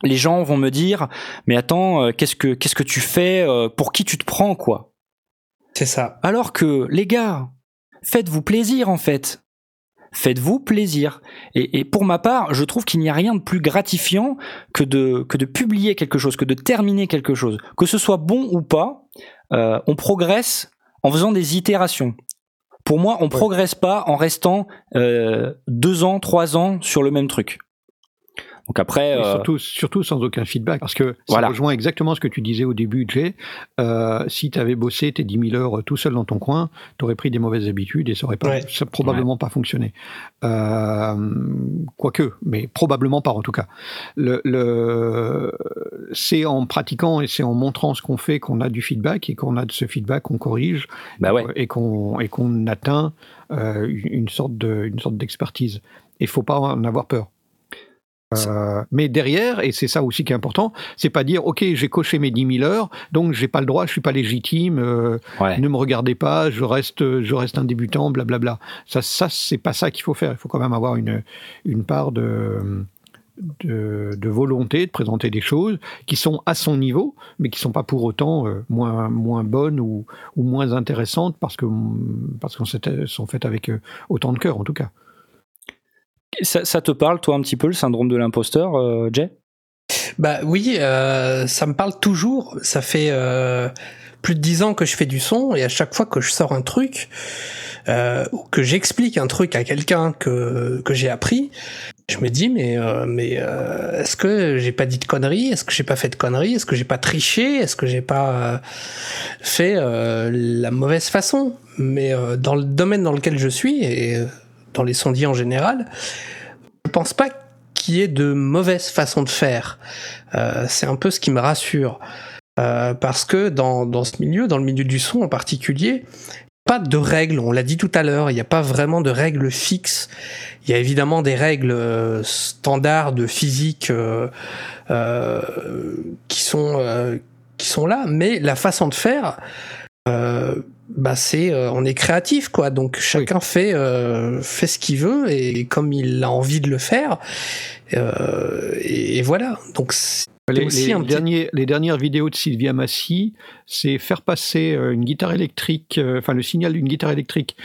Les gens vont me dire, mais attends, qu'est-ce que qu'est-ce que tu fais, euh, pour qui tu te prends quoi? C'est ça. Alors que les gars, faites-vous plaisir en fait. Faites-vous plaisir. Et, et pour ma part, je trouve qu'il n'y a rien de plus gratifiant que de, que de publier quelque chose, que de terminer quelque chose. Que ce soit bon ou pas, euh, on progresse en faisant des itérations. Pour moi, on progresse pas en restant euh, deux ans, trois ans sur le même truc. Donc après, euh, surtout, surtout sans aucun feedback, parce que ça Voilà. rejoint exactement ce que tu disais au début, Jay. Euh, si tu avais bossé tes 10 000 heures tout seul dans ton coin, tu aurais pris des mauvaises habitudes et ça aurait pas, Ouais. ça probablement pas fonctionné. Euh, quoique, mais probablement pas en tout cas. Le, le, c'est en pratiquant et c'est en montrant ce qu'on fait qu'on a du feedback et qu'on a de ce feedback qu'on corrige bah ouais. et qu'on et qu'on atteint euh, une sorte de une sorte d'expertise. Et faut pas en avoir peur. Euh, mais derrière, et c'est ça aussi qui est important, c'est pas dire ok j'ai coché mes 10 000 heures, donc j'ai pas le droit, je suis pas légitime, euh, ouais. ne me regardez pas, je reste je reste un débutant, blablabla. Ça ça c'est pas ça qu'il faut faire. Il faut quand même avoir une une part de de, de volonté de présenter des choses qui sont à son niveau, mais qui sont pas pour autant euh, moins moins bonnes ou, ou moins intéressantes parce que parce qu'elles sont faites avec autant de cœur en tout cas. Ça, te parle, toi, un petit peu, le syndrome de l'imposteur, euh, Jay? Bah oui, euh, ça me parle toujours. Ça fait euh, plus de dix ans que je fais du son et à chaque fois que je sors un truc ou que j'explique un truc à quelqu'un que que j'ai appris, je me dis mais mais est-ce que j'ai pas dit de conneries? Est-ce que j'ai pas fait de conneries? Est-ce que j'ai pas triché? Est-ce que j'ai pas fait la mauvaise façon? Mais dans le domaine dans lequel je suis et dans les sondiers en général, je pense pas qu'il y ait de mauvaise façon de faire. Euh, c'est un peu ce qui me rassure. Euh, parce que dans, dans ce milieu, dans le milieu du son en particulier, pas de règles, on l'a dit tout à l'heure, il n'y a pas vraiment de règles fixes. Il y a évidemment des règles euh, standards de physique qui sont qui sont là, mais la façon de faire, euh, bah c'est euh, on est créatif quoi. Donc chacun fait euh, fait ce qu'il veut et comme il a envie de le faire. euh, et, et voilà. Donc Les, aussi les un petit- derniers- les dernières vidéos de Sylvia Massy, c'est faire passer une guitare électrique, euh, enfin le signal d'une guitare électrique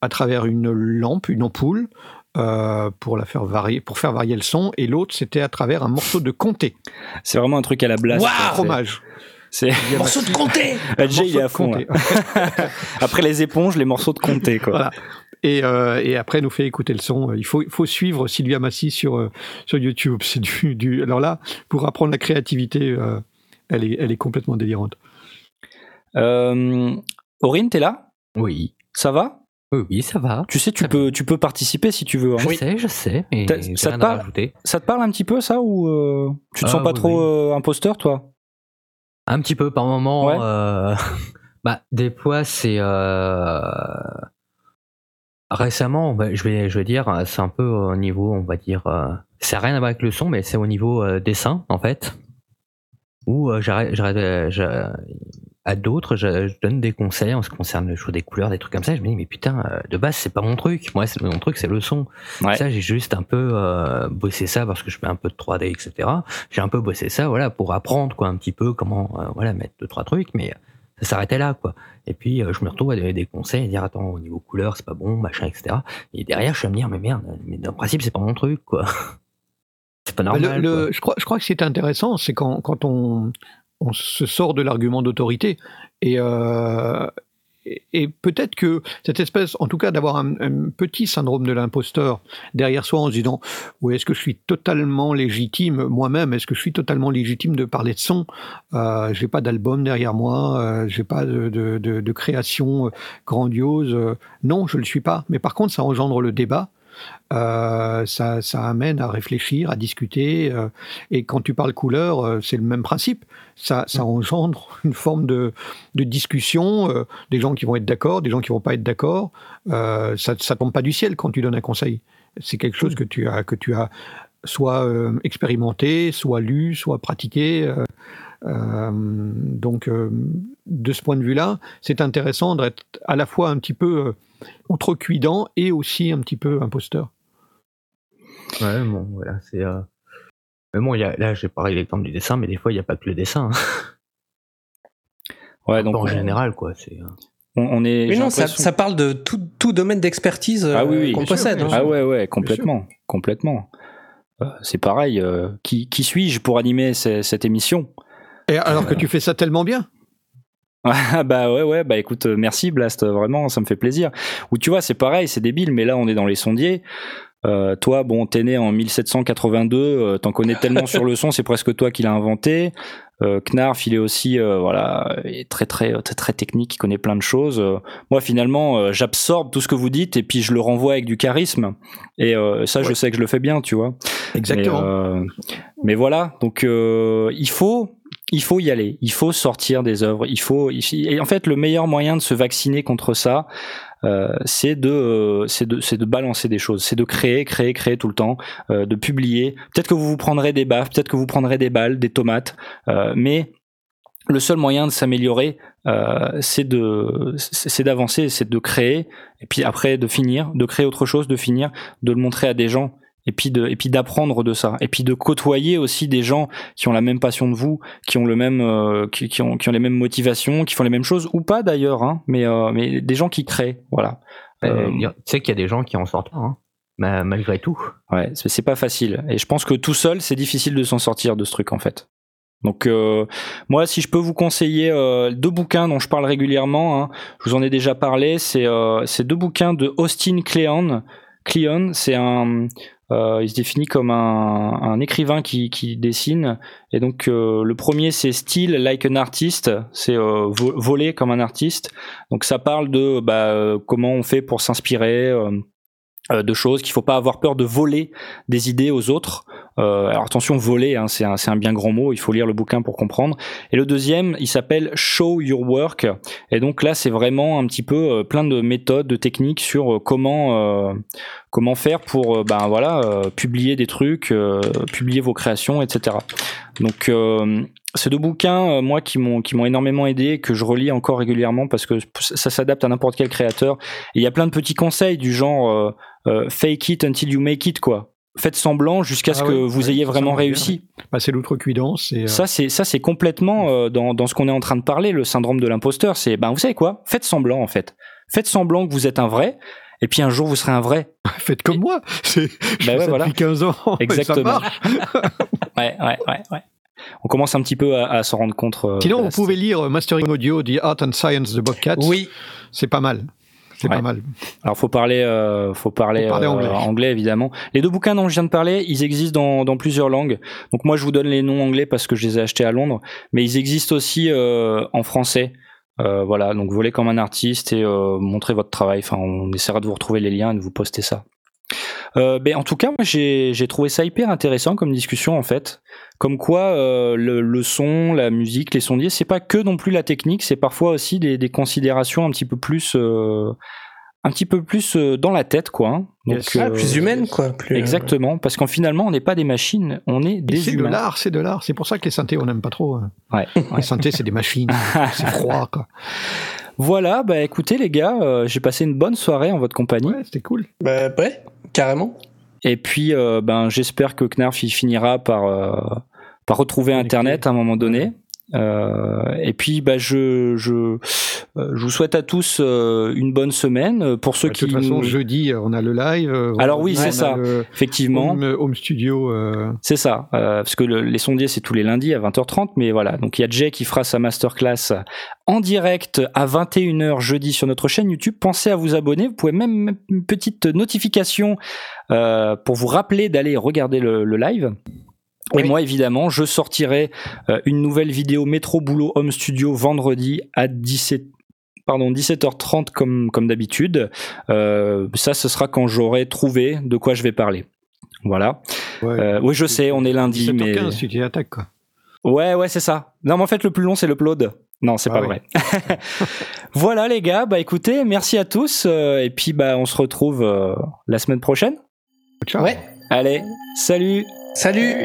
à travers une lampe, une ampoule, euh, pour la faire varier, pour faire varier le son, et l'autre c'était à travers un morceau de comté, C'est vraiment un truc à la blast. Waouh fromage. C'est morceau de comté. Jay, il est à fond. là. Après les éponges, les morceaux de comté quoi. Voilà. Et, euh, et après, elle nous fait écouter le son. Il faut, suivre Sylvia Massy sur, euh, sur YouTube. C'est du, du. Alors là, pour apprendre la créativité, euh, elle, est, elle est complètement délirante. Euh, Aurine, t'es là? Oui. Ça va? Oui, oui, ça va. Tu sais, tu Ça peux, tu peux participer si tu veux. hein. Je sais, je sais, mais ça te parle? Ça te parle un petit peu ça ou euh, tu te Ah, sens pas oui, trop oui. euh, imposteur toi? Un petit peu par moment. Ouais. euh, bah, des fois, c'est. euh, Récemment, bah, je, vais, je vais dire, c'est un peu au niveau, on va dire. euh, Ça n'a rien à voir avec le son, mais c'est au niveau euh, dessin, en fait. Où j'arrête, à d'autres, je, je donne des conseils en ce qui concerne le choix des couleurs, des trucs comme ça. Je me dis, mais putain, euh, de base, c'est pas mon truc. Moi, c'est- mon truc, c'est le son. Ouais. Ça, j'ai juste un peu euh, bossé ça parce que je fais un peu de 3D, etc. J'ai un peu bossé ça, voilà, pour apprendre quoi un petit peu comment, euh, voilà, mettre deux trois trucs, mais ça s'arrêtait là, quoi. Et puis euh, je me retrouve à donner des conseils, à dire attends au niveau couleur c'est pas bon, machin, etc. Et derrière je suis à me dire mais merde, mais le principe c'est pas mon truc, quoi. c'est pas Le- normal. le- je, crois, je crois que c'est intéressant, c'est quand, quand on, on se sort de l'argument d'autorité. Et, euh, et, peut-être que cette espèce, en tout cas, d'avoir un, petit syndrome de l'imposteur derrière soi en se disant Oui, est-ce que je suis totalement légitime moi-même? Est-ce que je suis totalement légitime de parler de son? Euh, J'ai pas d'album derrière moi, euh, j'ai pas de, création euh, grandiose. non, je le suis pas. Mais par contre, ça engendre le débat. Euh, ça, ça amène à réfléchir, à discuter. euh, et quand tu parles couleur, euh, c'est le même principe. Ça, ça engendre une forme de, de discussion, des gens qui vont être d'accord, des gens qui vont pas être d'accord. Ça, ça tombe pas du ciel quand tu donnes un conseil. C'est quelque chose que tu as, que tu as soit expérimenté, soit lu, soit pratiqué. euh, donc, euh, de ce point de vue-là, c'est intéressant d'être à la fois un petit peu outrecuidant et aussi un petit peu imposteur. Ouais, bon, voilà, c'est. euh, Mais bon, il y a, là j'ai parlé l'exemple du dessin, mais des fois il n'y a pas que le dessin. hein. Ouais, donc en on, général, quoi. C'est. euh, on- on est. Mais non, ça, ça parle de tout, tout domaine d'expertise euh, Ah oui, oui, qu'on sûr, possède. hein. Ah ouais, ouais, complètement, complètement. Euh, C'est pareil. euh, qui, qui suis-je pour animer ce- cette émission? Et alors que tu fais ça tellement bien? Ah bah ouais ouais bah écoute euh, merci Blast euh, vraiment ça me fait plaisir. Ou tu vois c'est pareil c'est débile mais là on est dans les sondiers. Euh, toi bon t'es né en 1782 euh, t'en connais tellement sur le son c'est presque toi qui l'as inventé. Euh, Knarf il est aussi euh, voilà il est très très très très technique il connaît plein de choses. Euh, moi finalement euh, j'absorbe tout ce que vous dites et puis je le renvoie avec du charisme. Et euh, ça je sais que je le fais bien tu vois. Exactement. mais, euh, mais voilà, donc euh, il faut il faut y aller, il faut sortir des œuvres, il faut et en fait le meilleur moyen de se vacciner contre ça euh, c'est de euh, c'est de c'est de balancer des choses, c'est de créer créer créer tout le temps, euh, de publier. Peut-être que vous vous prendrez des baffes, peut-être que vous prendrez des balles, des tomates, euh, mais le seul moyen de s'améliorer, euh, c'est de c'est d'avancer, c'est de créer et puis après de finir, de créer autre chose, de finir, de le montrer à des gens et puis de et puis d'apprendre de ça. Et puis de côtoyer aussi des gens qui ont la même passion de vous qui ont le même euh, qui, qui ont qui ont les mêmes motivations qui font les mêmes choses ou pas d'ailleurs hein, mais euh, mais des gens qui créent voilà. Euh, Tu sais qu'il y a des gens qui en sortent pas, hein, ma- malgré tout. ouais c'est pas facile. Et je pense que tout seul c'est difficile de s'en sortir de ce truc en fait. Donc euh, moi si je peux vous conseiller euh, deux bouquins dont je parle régulièrement hein, je vous en ai déjà parlé c'est euh, deux bouquins de Austin Kleon. Kleon c'est un euh, il se définit comme un, un écrivain qui, qui dessine. Et donc euh, le premier c'est Style like an artist, c'est euh, vo- voler comme un artiste. Donc ça parle de bah, euh, comment on fait pour s'inspirer, euh, euh, de choses, qu'il faut pas avoir peur de voler des idées aux autres. Euh, alors attention, voler, hein, c'est un, un bien grand mot, il faut lire le bouquin pour comprendre. Et le deuxième, il s'appelle Show Your Work. Et donc là, c'est vraiment un petit peu euh, plein de méthodes, de techniques sur euh, comment comment faire pour ben voilà euh, publier des trucs, euh, publier vos créations, etc. Donc euh, ces deux bouquins, moi, qui m'ont qui m'ont énormément aidé, que je relis encore régulièrement parce que ça s'adapte à n'importe quel créateur. Il y a plein de petits conseils du genre fake it until you make it, quoi. Faites semblant jusqu'à ce Ah que vous ayez vraiment réussi. Bah, c'est l'outrecuidance. euh, Ça, c'est ça, c'est complètement euh, dans, dans ce qu'on est en train de parler, le syndrome de l'imposteur. C'est, ben, vous savez quoi? Faites semblant, en fait. Faites semblant que vous êtes un vrai, et puis un jour vous serez un vrai. Faites comme moi. C'est, je Bah fais ouais, ça voilà. depuis 15 ans. Exactement. Ça marche. Ouais, ouais, ouais, ouais. On commence un petit peu à, à s'en rendre compte. euh, Sinon, vous pouvez lire Mastering Audio, The Art and Science de Bobcat. Oui, C'est pas mal. C'est Ouais. pas mal. Alors faut parler, euh, faut parler, Faut parler euh, anglais. évidemment. Les deux bouquins dont je viens de parler, ils existent dans, dans plusieurs langues. Donc moi je vous donne les noms anglais parce que je les ai achetés à Londres, mais ils existent aussi euh, en français. Euh, voilà, donc volez comme un artiste et euh, montrez votre travail. Enfin, on essaiera de vous retrouver les liens et de vous poster ça. Euh, ben, en tout cas, moi, j'ai trouvé ça hyper intéressant comme discussion en fait. Comme quoi, euh, le, le son, la musique, les sondiers, c'est pas que non plus la technique, c'est parfois aussi des, des considérations un petit peu plus, euh, un petit peu plus euh, dans la tête, quoi. hein. Donc. Ah, euh, plus humaine, quoi. Plus, euh, Exactement, parce qu'en finalement, on n'est pas des machines, on est Et des C'est de humains. l'art, c'est de l'art. C'est pour ça que les synthés, on n'aime pas trop. hein. Ouais, Les synthés, c'est des machines. c'est froid, quoi. Voilà, bah écoutez les gars, euh, j'ai passé une bonne soirée en votre compagnie. Ouais, c'était cool. Bah, ouais, carrément. Et puis, euh, ben, j'espère que Knarf il finira par, euh, par retrouver. Internet à un moment donné. Euh, et puis, bah, je, je, euh, je vous souhaite à tous euh, une bonne semaine. Pour ceux De qui, toute façon, jeudi, euh, on a le live. euh, Alors oui, c'est ça. le effectivement, Home, home studio. euh, c'est ça. Euh, parce que le- les sondiers, c'est tous les lundis à 20h30. Mais voilà, donc il y a Jay qui fera sa masterclass en direct à 21h jeudi sur notre chaîne YouTube. Pensez à vous abonner. Vous pouvez même mettre une petite notification euh, pour vous rappeler d'aller regarder le, le live. Et Oui. moi, évidemment, je sortirai euh, une nouvelle vidéo Métro Boulot Home Studio vendredi à 17 Pardon, 17h30 comme, comme d'habitude. Euh, ça, ce sera quand j'aurai trouvé de quoi je vais parler. Voilà. ouais. Euh, oui, je sais, on est lundi, mais 17h15, tu t'y attaques, quoi. ouais, ouais, c'est ça. Non, mais en fait, le plus long, c'est l'upload. Non, c'est Ah pas oui. vrai. voilà, les gars. Bah, écoutez, merci à tous. euh, et puis, bah, on se retrouve la semaine prochaine. Ciao. Ouais. Allez, salut. Salut